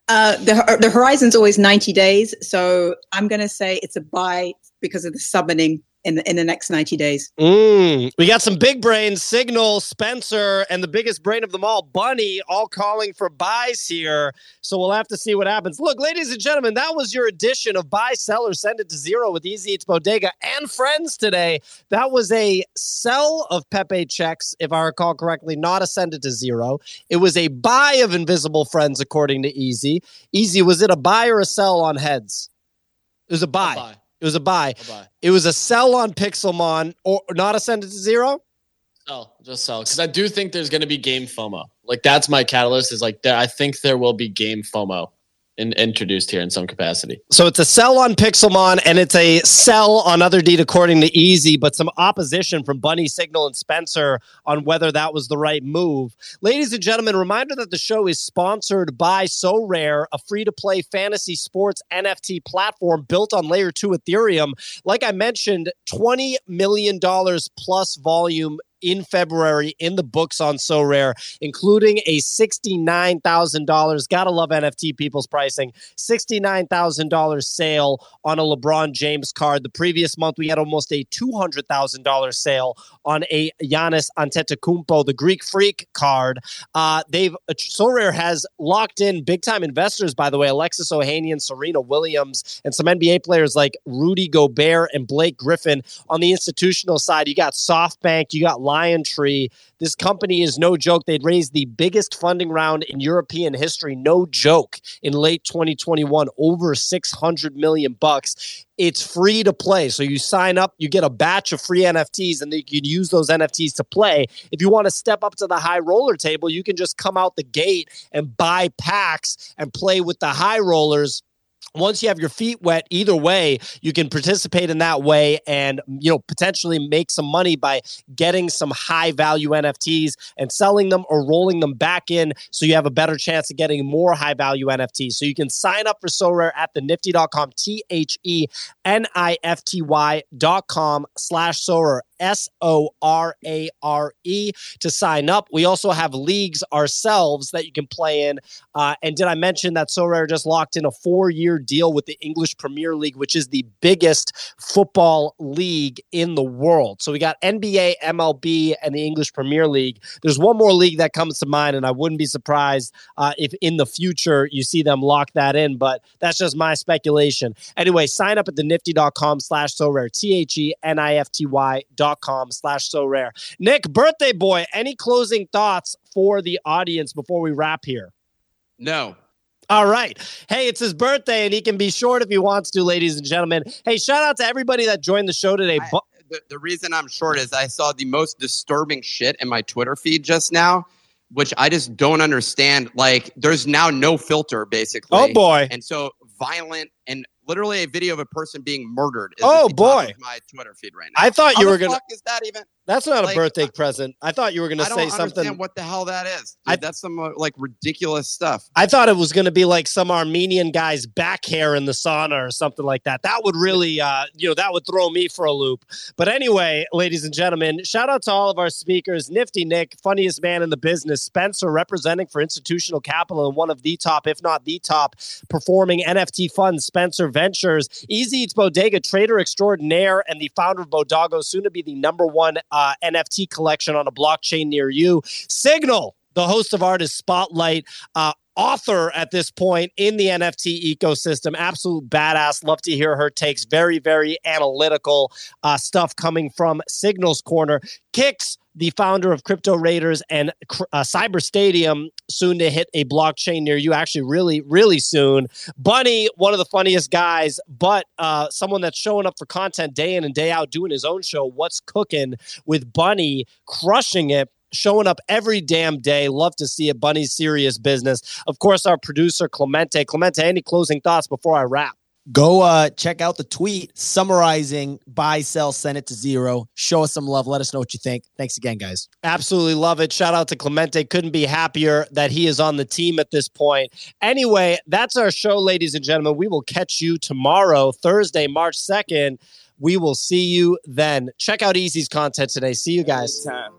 Uh, the the horizon's always 90 days, so I'm going to say it's a buy because of the summoning in the, in the next 90 days. Mm, we got some big brains, Signal, Spencer, and the biggest brain of them all, Bunny, all calling for buys here. So we'll have to see what happens. Look, ladies and gentlemen, that was your edition of Buy, Sell, or Send It to Zero with Easy Eats Bodega and friends today. That was a sell of PepeChecks, if I recall correctly, not a send it to zero. It was a buy of Invisible Friends, according to Easy. Easy, was it a buy or a sell on Hedz? It was a buy. I'll buy. It was a buy. I'll buy. It was a sell on Pixelmon or not a send it to zero. Sell, just sell. Because I do think there's going to be game FOMO. Like that's my catalyst. Is like I think there will be game FOMO in, introduced here in some capacity. So it's a sell on Pixelmon and it's a sell on Otherdeed according to Easy, but some opposition from Bunny Signal and Spencer on whether that was the right move. Ladies and gentlemen, reminder that the show is sponsored by Sorare, a free to play fantasy sports NFT platform built on layer two Ethereum. Like I mentioned, $20 million plus volume in February in the books on Sorare, including a $69,000. Gotta love NFT people's pricing. $69,000 sale on a LeBron James card. The previous month, we had almost a $200,000 sale on a Giannis Antetokounmpo, the Greek Freak card. Uh, they've uh, Sorare has locked in big time investors, by the way, Alexis Ohanian, Serena Williams, and some NBA players like Rudy Gobert and Blake Griffin. On the institutional side, you got SoftBank, you got LionTree. This company is no joke. They'd raised the biggest funding round in European history, no joke, in late 2021, over 600 million bucks. It's free to play. So you sign up, you get a batch of free NFTs, and you can use those NFTs to play. If you want to step up to the high roller table, you can just come out the gate and buy packs and play with the high rollers once you have your feet wet either way you can participate in that way and you know potentially make some money by getting some high value nfts and selling them or rolling them back in so you have a better chance of getting more high value nfts so you can sign up for Sorare at the nifty.com t-h-e-n-i-f-t-y dot com slash so S O R A R E to sign up. We also have leagues ourselves that you can play in. Uh, and did I mention that Sorare just locked in a four year deal with the English Premier League, which is the biggest football league in the world? So we got NBA, MLB, and the English Premier League. There's one more league that comes to mind, and I wouldn't be surprised uh, if in the future you see them lock that in, but that's just my speculation. Anyway, sign up at the nifty.com slash Sorare, T H E N I F T Y dot com slash Sorare. Nick, birthday boy, any closing thoughts for the audience before we wrap here? No. All right. Hey, it's his birthday, and he can be short if he wants to, ladies and gentlemen. Hey, shout out to everybody that joined the show today. Bu- The, the reason I'm short is I saw the most disturbing shit in my Twitter feed just now, which I just don't understand. Like, there's now no filter, basically. Oh, boy. And so violent and literally a video of a person being murdered. Is Oh, boy. my Twitter feed right now. I thought How you the were gonna. fuck is that even? That's not like, a birthday present. I thought you were I don't say understand something. what the hell that is. I- that's some uh, like ridiculous stuff. I thought it was going to be like some Armenian guy's back hair in the sauna or something like that. That would really, uh, you know, that would throw me for a loop. But anyway, ladies and gentlemen, shout out to all of our speakers Nifty Nick, funniest man in the business, Spencer, representing for institutional capital and one of the top, if not the top, performing NFT funds, Spencer Ventures, Easy Eats Bodega, trader extraordinaire, and the founder of Bodago, soon to be the number one uh, NFT collection on a blockchain near you. Signal, the host of Artist Spotlight, uh, author at this point in the NFT ecosystem. Absolute badass. Love to hear her takes. Very, very analytical uh, stuff coming from Signals Corner. Kicks, the founder of Crypto Raiders and uh, Cyber Stadium, soon to hit a blockchain near you. Actually, really, really soon. Bunny, one of the funniest guys, but uh, someone that's showing up for content day in and day out, doing his own show. What's cooking with Bunny, crushing it showing up every damn day. Love to see it. Bunny's serious business. Of course, our producer, Clemente. Clemente, any closing thoughts before I wrap? Go uh, check out the tweet summarizing buy, sell, send it to zero. Show us some love. Let us know what you think. Thanks again, guys. Absolutely love it. Shout out to Clemente. Couldn't be happier that he is on the team at this point. Anyway, that's our show, ladies and gentlemen. We will catch you tomorrow, Thursday, March 2nd. We will see you then. Check out Easy's content today. See you guys. Time.